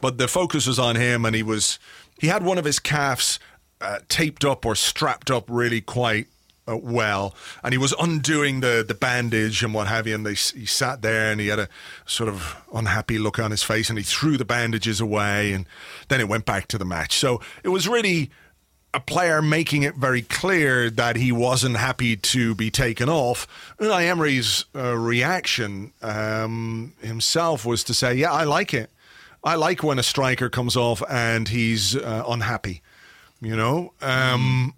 but the focus was on him, and he was he had one of his calves uh, taped up or strapped up really quite uh, well, and he was undoing the the bandage and what have you. And they, he sat there and he had a sort of unhappy look on his face, and he threw the bandages away, and then it went back to the match. So it was really a player making it very clear that he wasn't happy to be taken off. Unai Emery's uh, reaction um, himself was to say, "Yeah, I like it. I like when a striker comes off and he's uh, unhappy." You know, um,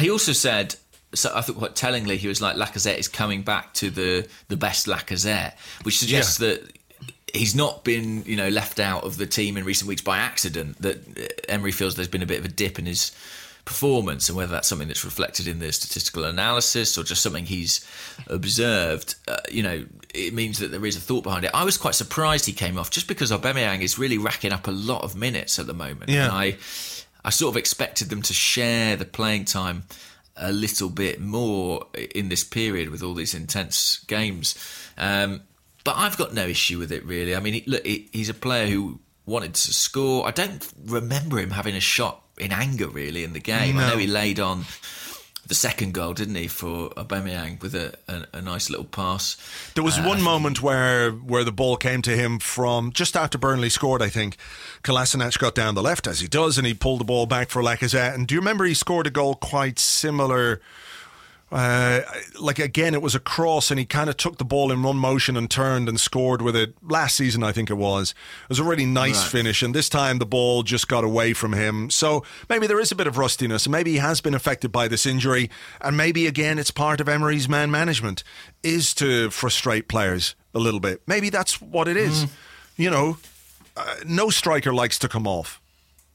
He also said, so I thought quite tellingly, he was like, Lacazette is coming back to the, the best Lacazette, which suggests that he's not been, you know, left out of the team in recent weeks by accident. That Emery feels there's been a bit of a dip in his performance, and whether that's something that's reflected in the statistical analysis or just something he's observed, uh, you know, it means that there is a thought behind it. I was quite surprised he came off, just because Aubameyang is really racking up a lot of minutes at the moment. Yeah. And I, I sort of expected them to share the playing time a little bit more in this period with all these intense games. Um, but I've got no issue with it really. I mean, he, look, he, he's a player who wanted to score. I don't remember him having a shot in anger really in the game. I know he laid on the second goal, didn't he, for Aubameyang with a, a, a nice little pass. There was uh, one moment where where the ball came to him from just after Burnley scored. I think Kolasinac got down the left as he does, and he pulled the ball back for Lacazette. And do you remember he scored a goal quite similar? Uh, like again, it was a cross, and he kind of took the ball in one motion and turned and scored with it last season. I think it was. It was a really nice Right. finish, and this time the ball just got away from him. So maybe there is a bit of rustiness, and maybe he has been affected by this injury, and maybe again it's part of Emery's man management is to frustrate players a little bit. Maybe that's what it is. You know, uh, no striker likes to come off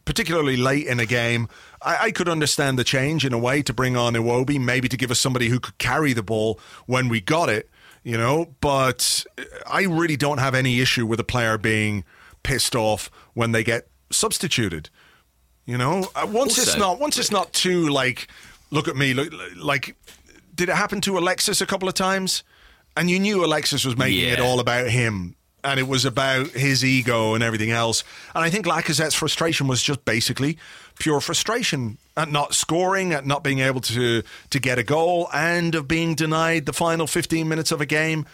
particularly late in a game. I, I could understand the change in a way to bring on Iwobi, maybe to give us somebody who could carry the ball when we got it, you know. But I really don't have any issue with a player being pissed off when they get substituted. You know, uh, once it's not once it's not too like, look at me, look like. Did it happen to Alexis a couple of times? And you knew Alexis was making it all about him, and it was about his ego and everything else. And I think Lacazette's frustration was just basically pure frustration at not scoring, at not being able to to get a goal, and of being denied the final 15 minutes of a game,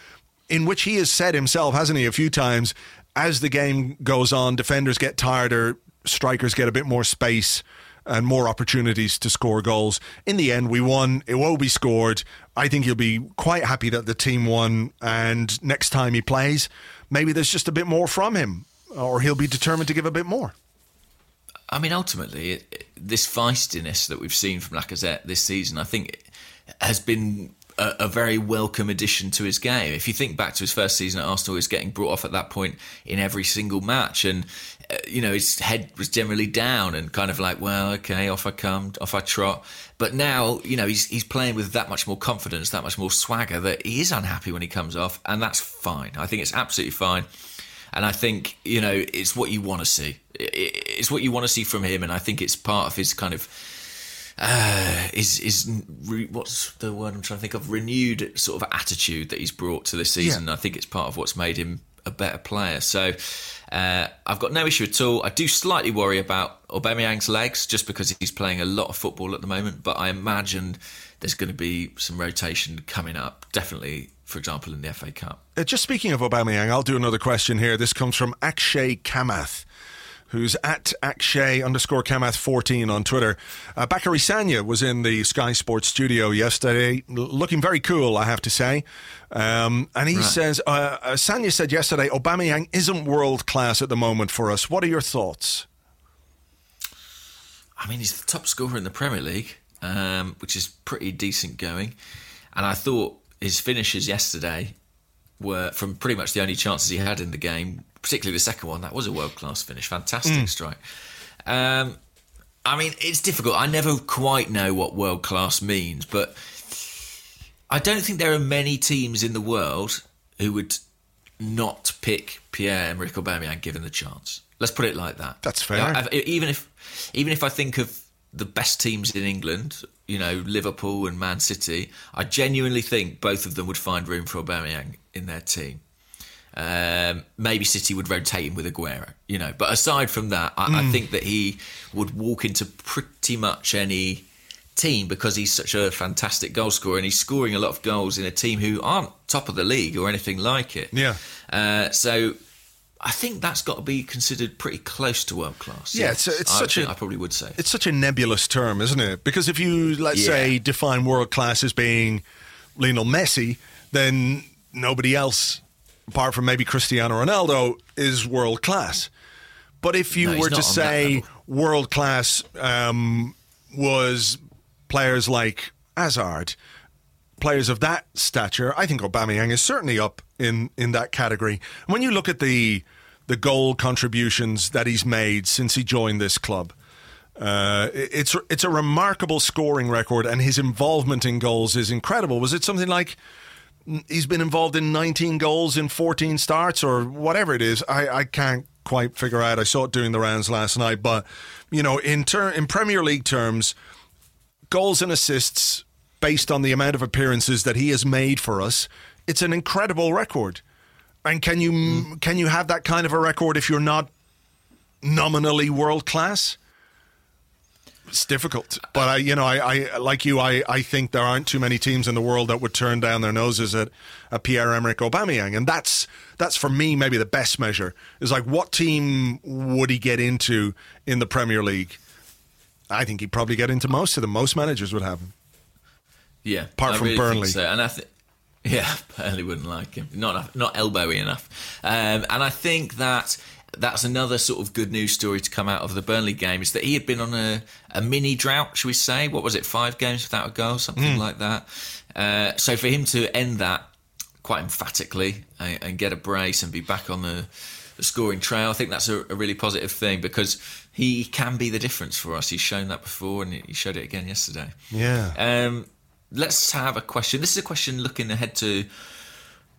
in which he has said himself, hasn't he, a few times, as the game goes on, defenders get tireder, strikers get a bit more space and more opportunities to score goals. In the end, we won. Iwobi scored. I think he'll be quite happy that the team won. And next time he plays, maybe there's just a bit more from him, or he'll be determined to give a bit more. I mean, ultimately, this feistiness that we've seen from Lacazette this season, I think, has been a, a very welcome addition to his game. If you think back to his first season at Arsenal, he was getting brought off at that point in every single match, and uh, you know his head was generally down and kind of like, well, okay, off I come, off I trot. But now, you know, he's he's playing with that much more confidence, that much more swagger that he is unhappy when he comes off, and that's fine. I think it's absolutely fine. And I think, you know, it's what you want to see. It's what you want to see from him. And I think it's part of his kind of, uh, his, his, re, what's the word I'm trying to think of? Renewed sort of attitude that he's brought to this season. I think it's part of what's made him a better player. So uh, I've got no issue at all. I do slightly worry about Aubameyang's legs just because he's playing a lot of football at the moment. But I imagine there's going to be some rotation coming up. Definitely, for example, in the FA Cup. Uh, just speaking of Aubameyang, I'll do another question here. This comes from Akshay Kamath, who's at Akshay underscore Kamath 14 on Twitter. Uh, Bakary Sagna was in the Sky Sports studio yesterday, looking very cool, I have to say. Um, and he says, uh, uh, Sanya said yesterday, Aubameyang isn't world class at the moment for us. What are your thoughts? I mean, he's the top scorer in the Premier League, um, which is pretty decent going. And I thought his finishes yesterday were from pretty much the only chances he had in the game, particularly the second one. That was a world class finish, fantastic strike. Um, I mean, it's difficult. I never quite know what world class means, but I don't think there are many teams in the world who would not pick Pierre Emerick Aubameyang given the chance. Let's put it like that. That's fair. Yeah, I've- even if, even if I think of the best teams in England, you know, Liverpool and Man City, I genuinely think both of them would find room for Aubameyang in their team. Um, maybe City would rotate him with Aguero, you know. But aside from that, I, Hmm. I think that he would walk into pretty much any team because he's such a fantastic goal scorer and he's scoring a lot of goals in a team who aren't top of the league or anything like it. Yeah. Uh, so I think that's got to be considered pretty close to world class. Yeah, it's- it's I such a- I probably would say. It's such a nebulous term, isn't it? Because if you, let's Yeah. say, define world class as being Lionel Messi, then nobody else, apart from maybe Cristiano Ronaldo, is world class. But if you No, were to not on that say world class um, was players like Hazard, players of that stature, I think Aubameyang is certainly up in, in that category. When you look at the the goal contributions that he's made since he joined this club, uh, it's it's a remarkable scoring record, and his involvement in goals is incredible. Was it something like he's been involved in 19 goals in 14 starts, or whatever it is? I, I can't quite figure out. I saw it doing the rounds last night, but you know, in ter- in Premier League terms, goals and assists based on the amount of appearances that he has made for us, it's an incredible record. And can you mm. can you have that kind of a record if you're not nominally world class? It's difficult, but I, you know, I, I like you. I, I think there aren't too many teams in the world that would turn down their noses at, at Pierre Emerick Aubameyang, and that's that's for me maybe the best measure is like what team would he get into in the Premier League? I think he'd probably get into most of them. Most managers would have him. Yeah, Apart I from really Burnley. so. and I think. Yeah, Burnley wouldn't like him. Not enough, not elbowy enough. Um, and I think that that's another sort of good news story to come out of the Burnley game is that he had been on a, a mini drought, should we say? What was it, five games without a goal, something Hmm. like that. Uh, so for him to end that quite emphatically and, and get a brace and be back on the, the scoring trail, I think that's a, a really positive thing because he can be the difference for us. He's shown that before and he showed it again yesterday. Yeah. Um, let's have a question. This is a question looking ahead to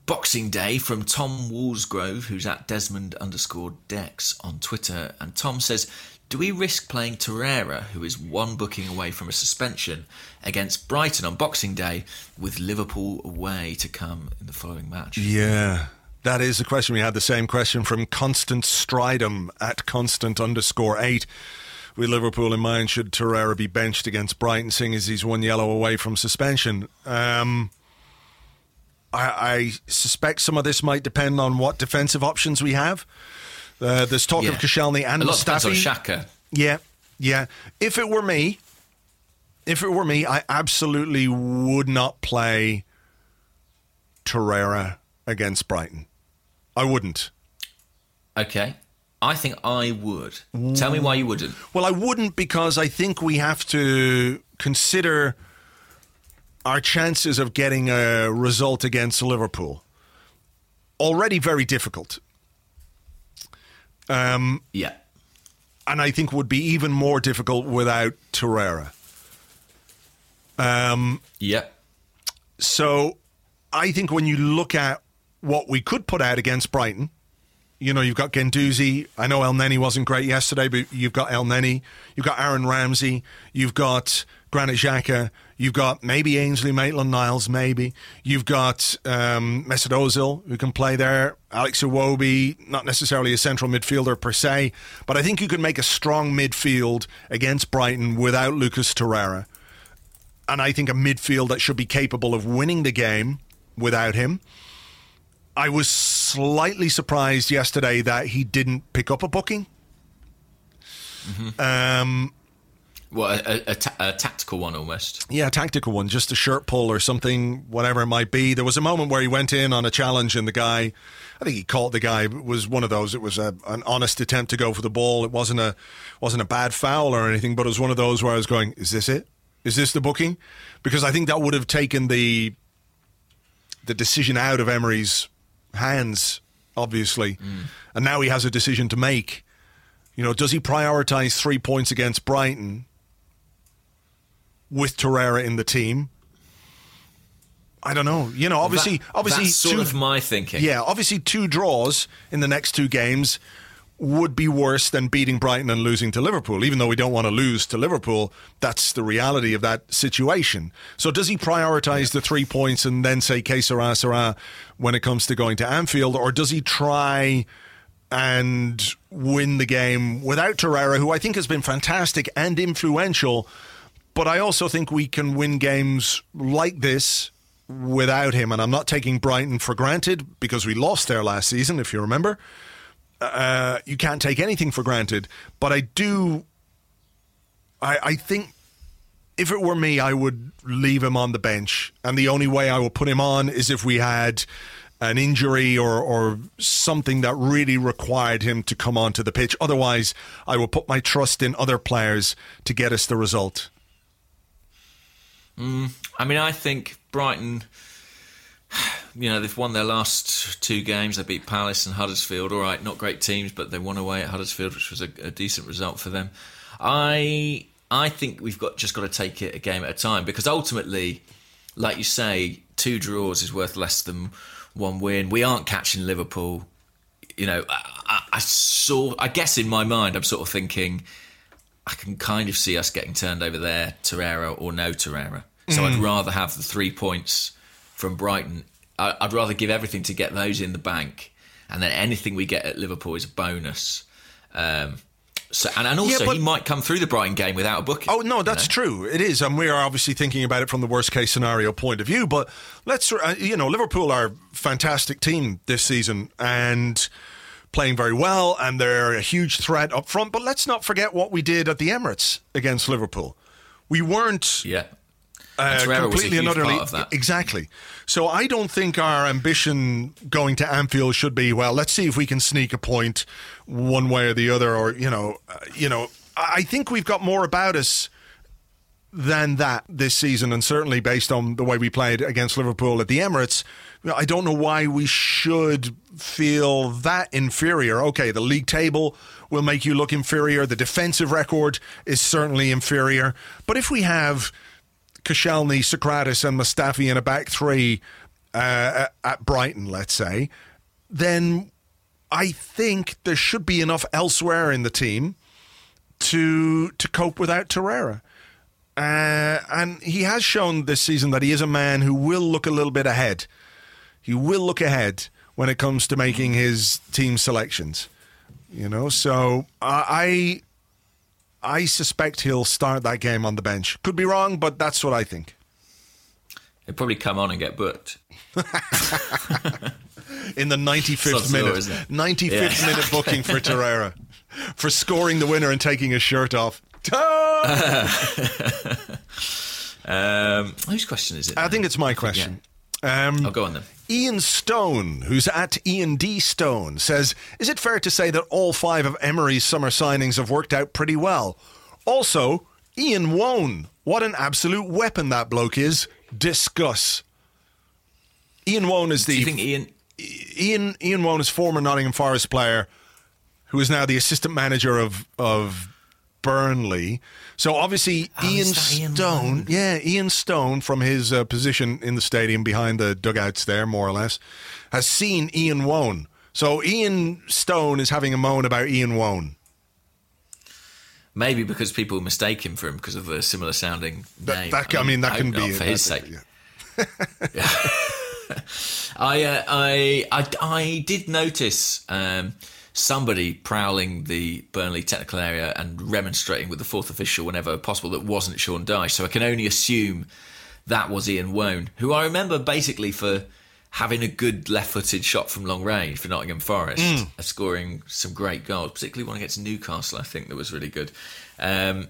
Boxing Day from Tom Woolsgrove, who's at Desmond underscore Dex on Twitter. And Tom says, do we risk playing Torreira, who is one booking away from a suspension, against Brighton on Boxing Day, with Liverpool away to come in the following match? Yeah. That is the question. We had the same question from Constant Stridum at constant underscore eight. With Liverpool in mind, should Torreira be benched against Brighton, seeing as he's one yellow away from suspension? Um, I, I, suspect some of this might depend on what defensive options we have. Uh, there's talk Yeah. of Koscielny and A lot depends Mustafi. Xhaka. Yeah, yeah. If it were me, if it were me, I absolutely would not play Torreira against Brighton. I wouldn't. Okay. I think I would. Tell me why you wouldn't. Well, I wouldn't because I think we have to consider our chances of getting a result against Liverpool. Already very difficult. Um, Yeah. and I think would be even more difficult without Torreira. Um, Yeah. So I think when you look at what we could put out against Brighton, you know, you've got Guendouzi. I know Elneny wasn't great yesterday, but you've got Elneny. You've got Aaron Ramsey. You've got Granit Xhaka. You've got maybe Ainsley Maitland-Niles, maybe. You've got um, Mesut Ozil, who can play there. Alex Iwobi, not necessarily a central midfielder per se, but I think you could make a strong midfield against Brighton without Lucas Torreira and I think a midfield that should be capable of winning the game without him. I was slightly surprised yesterday that he didn't pick up a booking. Um, Well, a, a, a, ta- a tactical one almost. yeah, a tactical one, just a shirt pull or something, whatever it might be. There was a moment where he went in on a challenge, and the guy, I think he caught the guy. It was one of those. It was a, an honest attempt to go for the ball. It wasn't a wasn't a bad foul or anything, but it was one of those where I was going, "Is this it? Is this the booking?" Because I think that would have taken the the decision out of Emery's hands, obviously, mm. and now he has a decision to make. You know, does he prioritise three points against Brighton with Torreira in the team? I don't know. You know, obviously, That- obviously, that's sort two, of my thinking. yeah, obviously, two draws in the next two games would be worse than beating Brighton and losing to Liverpool. Even though we don't want to lose to Liverpool, that's the reality of that situation. So, does he prioritise the three points and then say "Que sera, sera" when it comes to going to Anfield, or does he try? and win the game without Torreira, who I think has been fantastic and influential. But I also think we can win games like this without him. And I'm not taking Brighton for granted because we lost there last season, if you remember. Uh, you can't take anything for granted. But I do. I, I think if it were me, I would leave him on the bench. And the only way I would put him on is if we had an injury or, or something that really required him to come onto the pitch. Otherwise, I will put my trust in other players to get us the result. Mm, I mean, I think Brighton, you know, they've won their last two games. They beat Palace and Huddersfield. All right, not great teams, but they won away at Huddersfield, which was a, a decent result for them. I I think we've got just got to take it a game at a time because ultimately, like you say, two draws is worth less than one win. We aren't catching Liverpool. You know, I, I, I saw. I guess in my mind, I'm sort of thinking. I can kind of see us getting turned over there, Torreira or no Torreira. So I'd rather have the three points from Brighton. I, I'd rather give everything to get those in the bank, and then anything we get at Liverpool is a bonus. Um, so and, and also but- he might come through the Brighton game without a booking. Oh no, that's true. It is, and we are obviously thinking about it from the worst case scenario point of view. But let's, uh, you know, Liverpool are a fantastic team this season and playing very well, and they're a huge threat up front. But let's not forget what we did at the Emirates against Liverpool. We weren't Yeah, uh, And Torreira was a completely and utterly part of that. exactly. So I don't think our ambition going to Anfield should be well. Let's see if we can sneak a point one way or the other, or you know, uh, you know. I think we've got more about us than that this season, and certainly based on the way we played against Liverpool at the Emirates, I don't know why we should feel that inferior. Okay, the league table will make you look inferior. The defensive record is certainly inferior. But if we have Koscielny, Sokratis, and Mustafi in a back three uh, at Brighton, let's say, then I think there should be enough elsewhere in the team to to cope without Torreira. Uh, and he has shown this season that he is a man who will look a little bit ahead. He will look ahead when it comes to making his team selections. You know, so I I suspect he'll start that game on the bench. Could be wrong, but that's what I think. He'll probably come on and get booked. In the 95th minute. 95th yeah. minute booking for Torreira for scoring the winner and taking his shirt off. um, whose question is it? I think it's my question. Um, I'll go on then. Ian Stone, who's at Ian D. Stone, says Is it fair to say that all five of Emery's summer signings have worked out pretty well? Also, Ian Woan, what an absolute weapon that bloke is. Discuss. Ian Woan is the. Do you think Ian. Ian Ian Woan is former Nottingham Forest player who is now the assistant manager of of Burnley. So obviously oh, Ian Stone, Ian yeah, Ian Stone from his uh, position in the stadium behind the dugouts there, more or less, has seen Ian Woan. So Ian Stone is having a moan about Ian Woan. Maybe because people mistake him for him because of the similar sounding name. That, I, mean, that can be for his sake. Yeah. I, uh, I, I, I did notice. Um, somebody prowling the Burnley technical area and remonstrating with the fourth official whenever possible that wasn't Sean Dyche. So I can only assume that was Ian Woan, who I remember basically for having a good left-footed shot from long range for Nottingham Forest, mm. scoring some great goals, particularly one against Newcastle. I think that was really good. Um,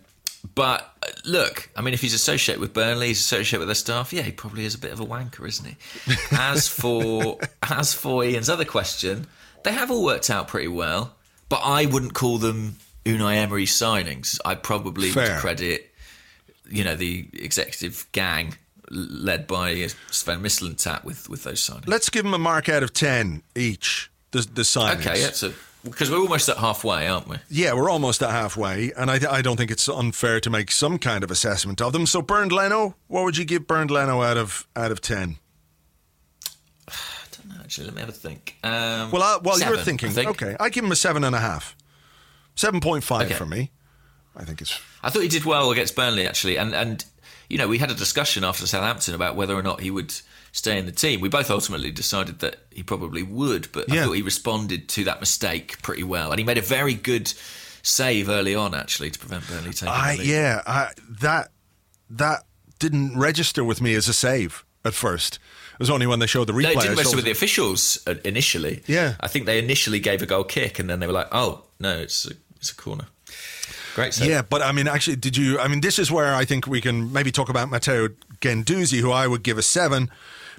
but uh, look, I mean, if he's associated with Burnley, he's associated with their staff. Yeah, he probably is a bit of a wanker, isn't he? As for as for Ian's other question, they have all worked out pretty well, but I wouldn't call them Unai Emery signings. I probably Fair. would credit, you know, the executive gang led by uh, Sven Mislintat with with those signings. Let's give them a mark out of ten each. The the signings. Okay, yeah, so because we're almost at halfway, aren't we? Yeah, we're almost at halfway, and I, I don't think it's unfair to make some kind of assessment of them. So, Bernd Leno, what would you give Bernd Leno out of out of ten? Actually. Let me have a think. Um, well, while seven, you're thinking, I okay, I give him a seven and a half, seven point five okay. for me. I think it's. I thought he did well against Burnley actually, and and you know we had a discussion after Southampton about whether or not he would stay in the team. We both ultimately decided that he probably would, but yeah. I thought he responded to that mistake pretty well, and he made a very good save early on actually to prevent Burnley taking. I, yeah, I, that that didn't register with me as a save at first. It was only when they showed the replay. No, it didn't register with the officials uh, initially. Yeah, I think they initially gave a goal kick, and then they were like, "Oh no, it's a, it's a corner." Great. Save. Yeah, but I mean, actually, did you? I mean, this is where I think we can maybe talk about Matteo Guendouzi, who I would give a seven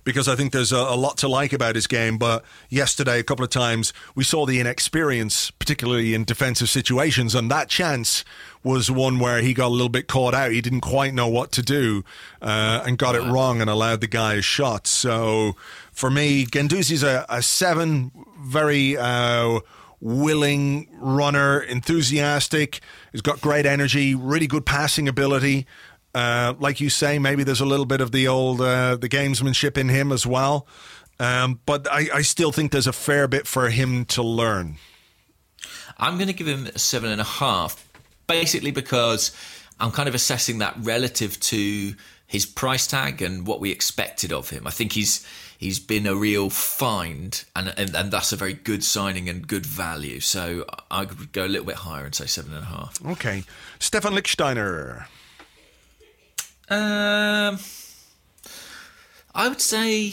because I think there's a, a, lot to like about his game. But yesterday, a couple of times, we saw the inexperience, particularly in defensive situations, and that chance was one where he got a little bit caught out. He didn't quite know what to do uh, and got it wrong and allowed the guy a shot. So for me, Guendouzi's a, a seven, very. Uh, willing runner, enthusiastic. He's got great energy, really good passing ability. Uh, like you say, maybe there's a little bit of the old uh, the gamesmanship in him as well. Um, but I, I, still think there's a fair bit for him to learn. I'm going to give him a seven and a half, basically because I'm kind of assessing that relative to his price tag and what we expected of him. I think he's he's been a real find and, and, and that's a very good signing and good value. So I would go a little bit higher and say seven and a half. Okay, Stefan Lichtsteiner. Um, I would say.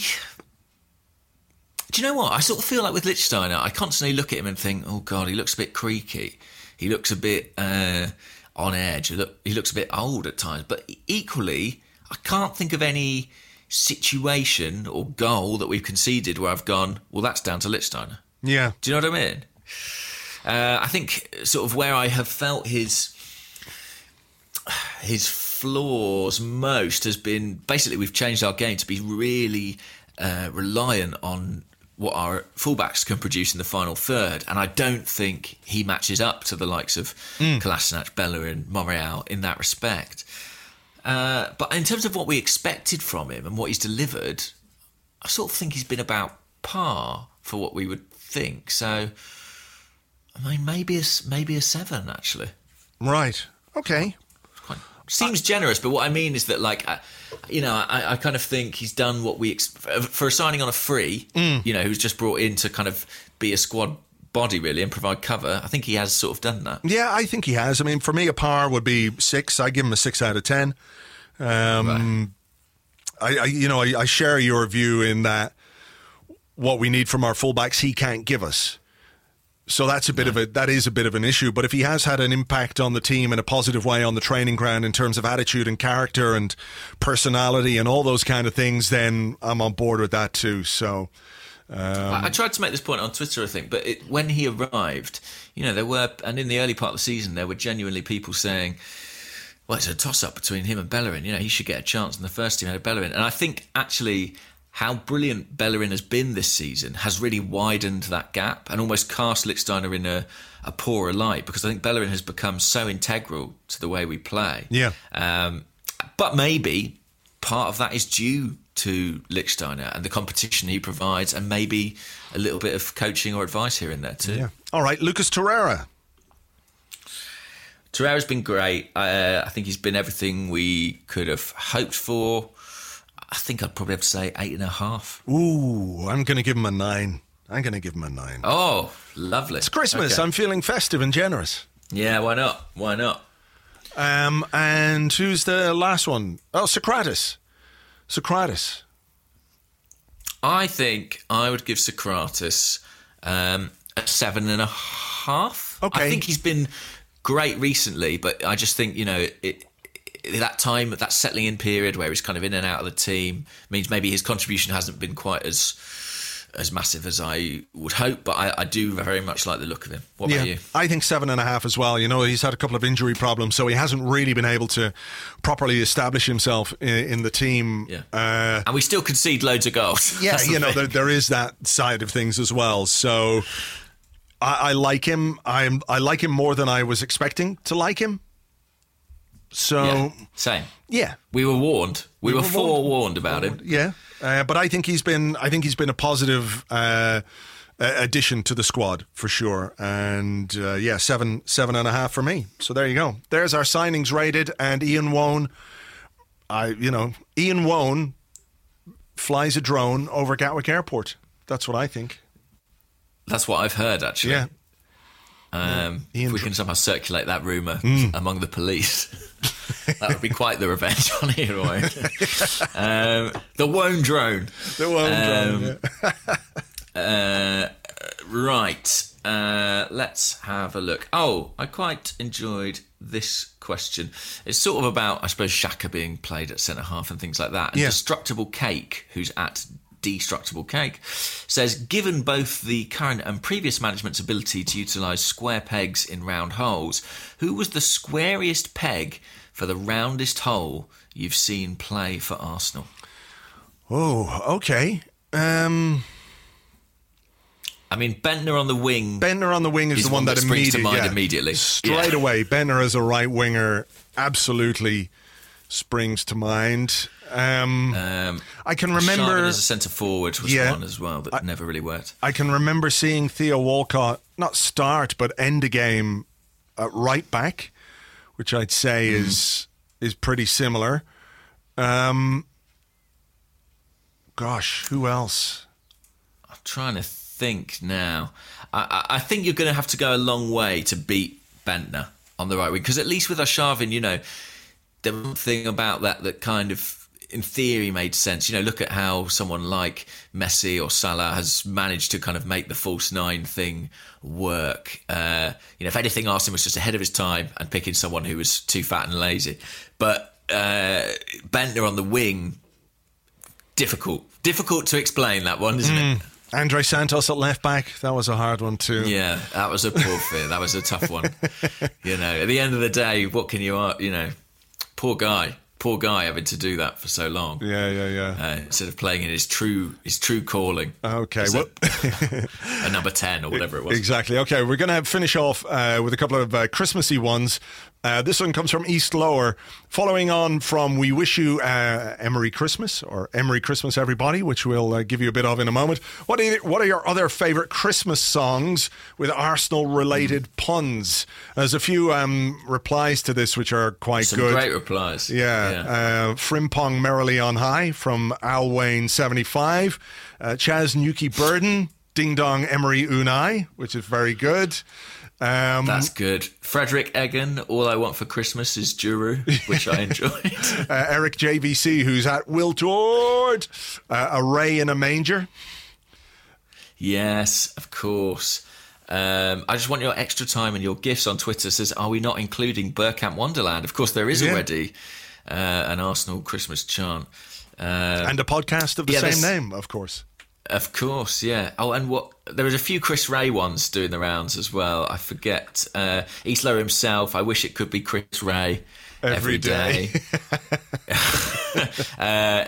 Do you know what? I sort of feel like with Lichtsteiner, I constantly look at him and think, "Oh God, he looks a bit creaky. He looks a bit uh, on edge. He, look, he looks a bit old at times." But equally, I can't think of any situation or goal that we've conceded where I've gone, "Well, that's down to Lichtsteiner." Yeah. Do you know what I mean? Uh, I think sort of where I have felt his his flaws most has been basically we've changed our game to be really uh, reliant on what our fullbacks can produce in the final third, and I don't think he matches up to the likes of mm. Kolasinac, Bella, and Monreal in that respect. Uh, but in terms of what we expected from him and what he's delivered, I sort of think he's been about par for what we would think. So, I mean, maybe a, maybe a seven actually. Right. Okay. Seems generous, but what I mean is that, like, I, you know, I, I kind of think he's done what we ex- for signing on a free. Mm. You know, who's just brought in to kind of be a squad body really and provide cover. I think he has sort of done that. Yeah, I think he has. I mean, for me, a par would be six. I give him a six out of ten. Um, I, I, you know, I, I share your view in that what we need from our fullbacks, he can't give us. So that's a bit of a that is a bit of an issue. But if he has had an impact on the team in a positive way on the training ground in terms of attitude and character and personality and all those kind of things, then I'm on board with that too. So um, I, I tried to make this point on Twitter, I think, but it, when he arrived, you know, there were, and in the early part of the season, there were genuinely people saying, well, it's a toss up between him and Bellerin. You know, he should get a chance in the first team out of Bellerin. And I think actually how brilliant Bellerin has been this season has really widened that gap and almost cast Lichtsteiner in a, a poorer light because I think Bellerin has become so integral to the way we play. Yeah. Um, but maybe part of that is due to Lichtsteiner and the competition he provides, and maybe a little bit of coaching or advice here and there too. yeah. All right, Lucas Torreira. Torreira's been great. Uh, I think he's been everything we could have hoped for. I think I'd probably have to say eight and a half. Ooh, I'm going to give him a nine. I'm going to give him a nine. Oh, lovely. It's Christmas. Okay. I'm feeling festive and generous. Yeah, why not? Why not? Um, and who's the last one? Oh, Sokratis. Sokratis. I think I would give Sokratis um, a seven and a half. Okay. I think he's been great recently, but I just think you know it, it, that time, that settling in period where he's kind of in and out of the team means maybe his contribution hasn't been quite as as massive as I would hope. But I, I do very much like the look of him. What about you? I think seven and a half as well. You know, he's had a couple of injury problems, so he hasn't really been able to properly establish himself in, in the team. Yeah. Uh, And we still concede loads of goals. yeah, you know, there, there is that side of things as well. So I, I like him. I'm I like him more than I was expecting to like him. So Yeah, same. yeah, We were warned. We, We were were forewarned about him. yeah. Uh, but I think he's been I think he's been a positive uh, uh, addition to the squad for sure. And uh, yeah, seven seven and a half for me. So there you go. There's our signings rated. And Ian Wone, I you know Ian Wone flies a drone over Gatwick Airport. That's what I think. That's what I've heard, actually. Yeah. Um, Ian if we can somehow circulate that rumour Mm. among the police, that would be quite the revenge on Heroin. um, the Wone drone. The Wone Um, drone. yeah. Uh, right. Uh, let's have a look. Oh, I quite enjoyed this question. It's sort of about, I suppose, Xhaka being played at centre half and things like that. And Yeah. Destructible Cake, who's at Destructible Cake, says given both the current and previous management's ability to utilise square pegs in round holes, who was the squarest peg for the roundest hole you've seen play for Arsenal? Oh, okay. Um, I mean, Bendtner on the wing. Bendtner on the wing is He's the one, one that springs to mind yeah. immediately. Straight Yeah. away, Bendtner as a right winger absolutely springs to mind. Um, Um, I can remember. as a centre forward was Yeah. one as well that never really worked. I can remember seeing Theo Walcott not start but end a game at right back, which I'd say Hmm. is is pretty similar. Um, gosh, who else? I'm trying to think now. I, I, I think you're going to have to go a long way to beat Bendtner on the right wing because at least with Arshavin, you know, the thing about that that kind of in theory made sense. You know, look at how someone like Messi or Salah has managed to kind of make the false nine thing work. Uh, you know, if anything, Arsene was just ahead of his time and picking someone who was too fat and lazy. But uh, Bendtner on the wing, difficult, difficult to explain that one, isn't it? Andre Santos at left back. That was a hard one too. Yeah, that was a poor fit. That was a tough one. you know, at the end of the day, what can you, you know, poor guy, poor guy having to do that for so long. yeah, yeah. yeah. Uh, instead of playing in his true his true calling. Okay, well, a, a number ten or whatever it was. Exactly. Okay, we're going to finish off uh, with a couple of uh, Christmassy ones Uh, this one comes from East Lower. Following on from We Wish You uh, Emery Christmas or Emery Christmas, everybody, which we'll uh, give you a bit of in a moment. What are, what are your other favourite Christmas songs with Arsenal related mm. puns? There's a few um, replies to this which are quite Some good. great replies. Yeah. yeah. Uh, Frimpong Merrily on High from Al Wayne 75. Uh, Chaz Nuki Burden. Ding Dong Emery Unai, which is very good. Um, That's good. Frederick Egan, All I Want for Christmas is Juru, which I enjoyed. uh, Eric JVC, who's at Will Tord, uh, A Ray in a Manger. Yes, of course. Um, I just want your extra time and your gifts on Twitter says, Are we not including Bergkamp Wonderland? Of course, there is yeah. already uh, an Arsenal Christmas chant. Uh, and a podcast of the yeah, same name, of course. Of course, yeah. Oh, and what there was a few Chris Ray ones doing the rounds as well. I forget uh, Eastler himself. I wish it could be Chris Ray every, every day. day. uh,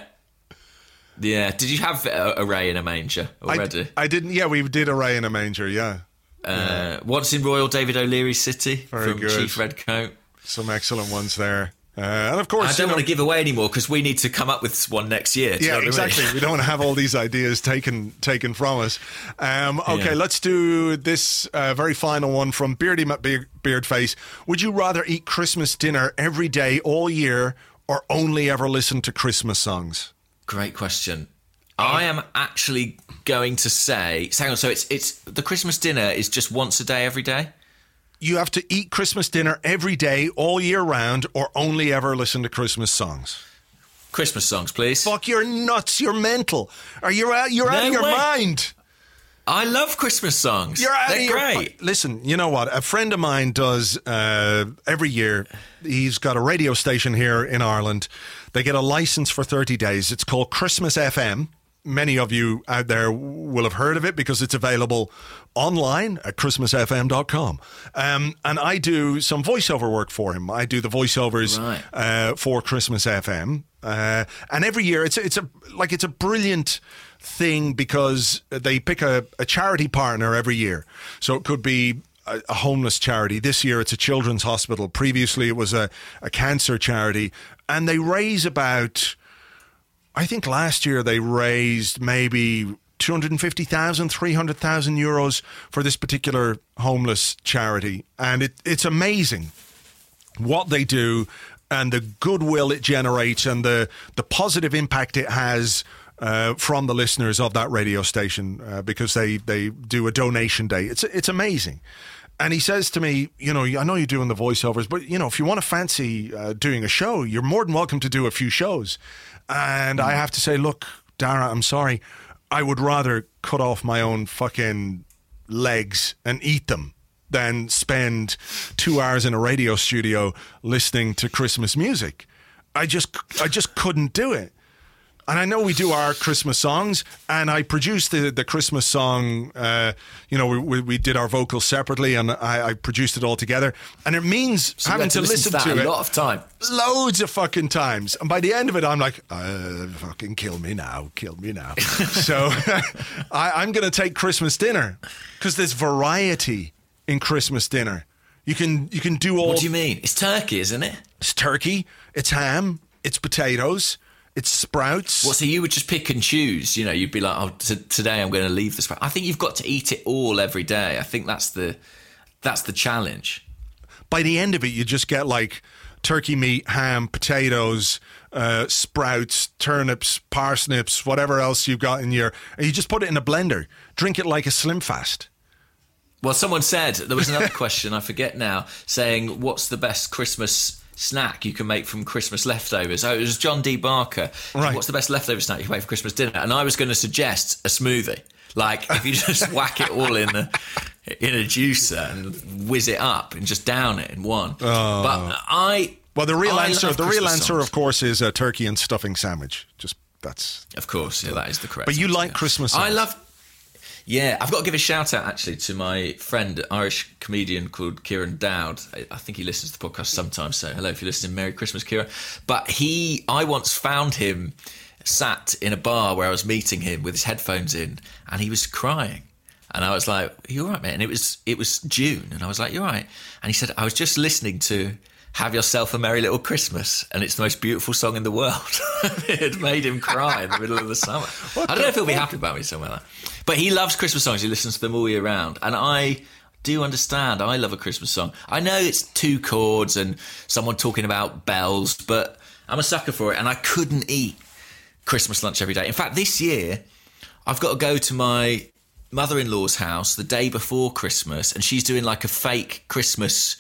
yeah. Did you have a, a, Ray in a manger already? I, I, didn't. Yeah, we did a Ray in a manger. Yeah. Uh, yeah. Once in Royal David O'Leary City Very from good. Chief Redcoat. Some excellent ones there. Uh, and of course, I don't know, want to give away anymore because we need to come up with one next year. Yeah, exactly. we don't want to have all these ideas taken taken from us. Um, okay, yeah. let's do this uh, very final one from Beardy Beardface. Would you rather eat Christmas dinner every day all year, or only ever listen to Christmas songs? Great question. I am actually going to say, hang on. So it's it's the Christmas dinner is just once a day every day you have to eat Christmas dinner every day, all year round, or only ever listen to Christmas songs? Christmas songs, please. Fuck, you're nuts. You're mental. Are you out? You're no out of your way. mind. I love Christmas songs. You're out They're of great. Your, listen, you know what? A friend of mine does uh, every year. He's got a radio station here in Ireland. They get a license for 30 days. It's called Christmas FM many of you out there will have heard of it because it's available online at christmasfm.com. Um, and I do some voiceover work for him. I do the voiceovers right. uh, for Christmas FM. Uh, and every year it's it's a like it's a brilliant thing because they pick a, a charity partner every year. So it could be a, a homeless charity. This year it's a children's hospital. Previously it was a, a cancer charity. And they raise about I think last year they raised maybe 250,000, 300,000 euros for this particular homeless charity. And it, it's amazing what they do and the goodwill it generates and the, the positive impact it has uh, from the listeners of that radio station uh, because they, they do a donation day. It's, it's amazing. And he says to me, you know, I know you're doing the voiceovers, but, you know, if you want to fancy uh, doing a show, you're more than welcome to do a few shows. And I have to say, look, Dara, I'm sorry. I would rather cut off my own fucking legs and eat them than spend two hours in a radio studio listening to Christmas music. I just, I just couldn't do it. And I know we do our Christmas songs, and I produced the, the Christmas song. Uh, you know, we, we, we, did our vocals separately, and I, I, produced it all together. And it means so having to, to, listen, to, to it a lot of time, loads of fucking times. And by the end of it, I'm like, uh, fucking kill me now, kill me now. so I, am going to take Christmas dinner because there's variety in Christmas dinner. You can you can do all. What do you mean? It's turkey, isn't it? It's turkey. It's ham. It's potatoes it's sprouts. Well, So you would just pick and choose? You know, you'd be like, "Oh, t- today I'm going to leave the sprout." I think you've got to eat it all every day. I think that's the that's the challenge. By the end of it, you just get like turkey meat, ham, potatoes, uh, sprouts, turnips, parsnips, whatever else you've got in your. And you just put it in a blender. Drink it like a slim fast. Well, someone said there was another question I forget now, saying, "What's the best Christmas snack you can make from Christmas leftovers. Oh, it was John D. Barker. Right. What's the best leftover snack you can make for Christmas dinner? And I was going to suggest a smoothie. Like if you just whack it all in a in a juicer and whiz it up and just down it in one. Oh. But I well, the real I answer, the real answer, songs. of course, is a turkey and stuffing sandwich. Just that's of course, yeah, that is the correct. But you answer, like yeah. Christmas? Songs. I love yeah, I've got to give a shout out actually to my friend, Irish comedian called Kieran Dowd. I think he listens to the podcast sometimes. So hello, if you're listening, Merry Christmas, Kieran. But he, I once found him sat in a bar where I was meeting him with his headphones in, and he was crying. And I was like, "You all right, man?" And it was it was June, and I was like, "You're right." And he said, "I was just listening to have yourself a merry little Christmas, and it's the most beautiful song in the world. it made him cry in the middle of the summer. I don't know if he'll be happy about me somewhere like that. But he loves Christmas songs. He listens to them all year round, and I do understand. I love a Christmas song. I know it's two chords and someone talking about bells, but I'm a sucker for it, and I couldn't eat Christmas lunch every day. In fact, this year I've got to go to my mother-in-law's house the day before Christmas, and she's doing like a fake Christmas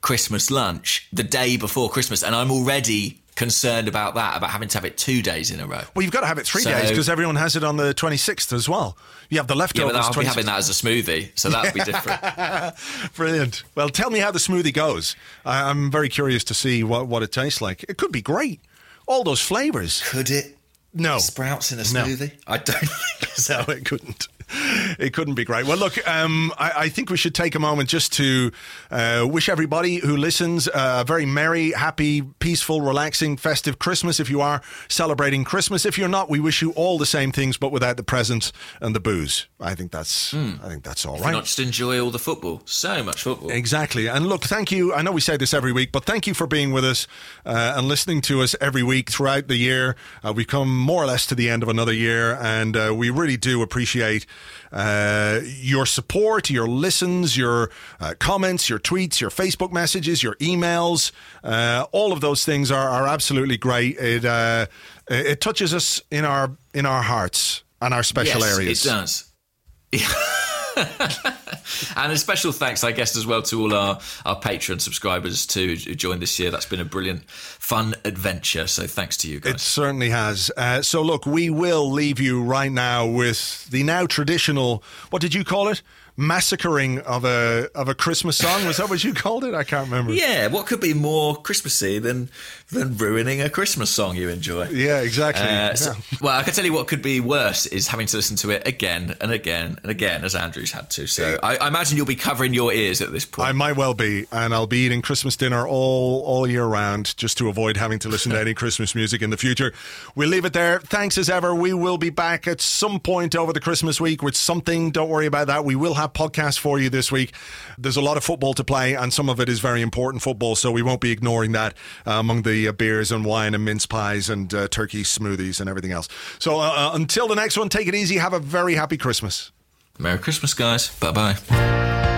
Christmas lunch the day before Christmas, and I'm already concerned about that, about having to have it two days in a row. Well, you've got to have it three So- days because everyone has it on the 26th as well. You have the Yeah, leftovers. but I'll be having that as a smoothie, so that'll be different. Brilliant. Well, tell me how the smoothie goes. I, I'm very curious to see what, what it tastes like. It could be great. All those flavors. Could it? No. Sprouts in a No. smoothie? I don't think so. No, it couldn't. It couldn't be great. Well, look, um, I, I think we should take a moment just to uh, wish everybody who listens a very merry, happy, peaceful, relaxing, festive Christmas. If you are celebrating Christmas, if you're not, we wish you all the same things, but without the presents and the booze. I think that's. I think that's all right. not just enjoy all the football? So much football. Exactly. And look, thank you. I know we say this every week, but thank you for being with us uh, and listening to us every week throughout the year. Uh, we've come more or less to the end of another year, and uh, we really do appreciate uh, your support, your listens, your uh, comments, your tweets, your Facebook messages, your emails. Uh, all of those things are, are absolutely great. It uh, it touches us in our in our hearts and our special yes, areas. It does. and a special thanks, I guess, as well to all our, our Patreon subscribers too who joined this year. That's been a brilliant, fun adventure. So thanks to you guys. It certainly has. Uh, so, look, we will leave you right now with the now traditional, what did you call it? Massacring of a of a Christmas song. Was that what you called it? I can't remember. yeah, what could be more Christmassy than than ruining a Christmas song you enjoy? Yeah, exactly. Uh, so- Yeah. well, I can tell you what could be worse is having to listen to it again and again and again, as Andrew's had to. So I, I imagine you'll be covering your ears at this point. I might well be, and I'll be eating Christmas dinner all all year round just to avoid having to listen to any Christmas music in the future. We'll leave it there. Thanks as ever. We will be back at some point over the Christmas week with something. Don't worry about that. We will have podcasts for you this week. There's a lot of football to play, and some of it is very important football, so we won't be ignoring that uh, among the uh, beers and wine and mince pies and uh, turkey smoothies and everything else. So uh, uh, until the next one, take it easy. Have a very happy Christmas. Merry Christmas, guys. Bye bye.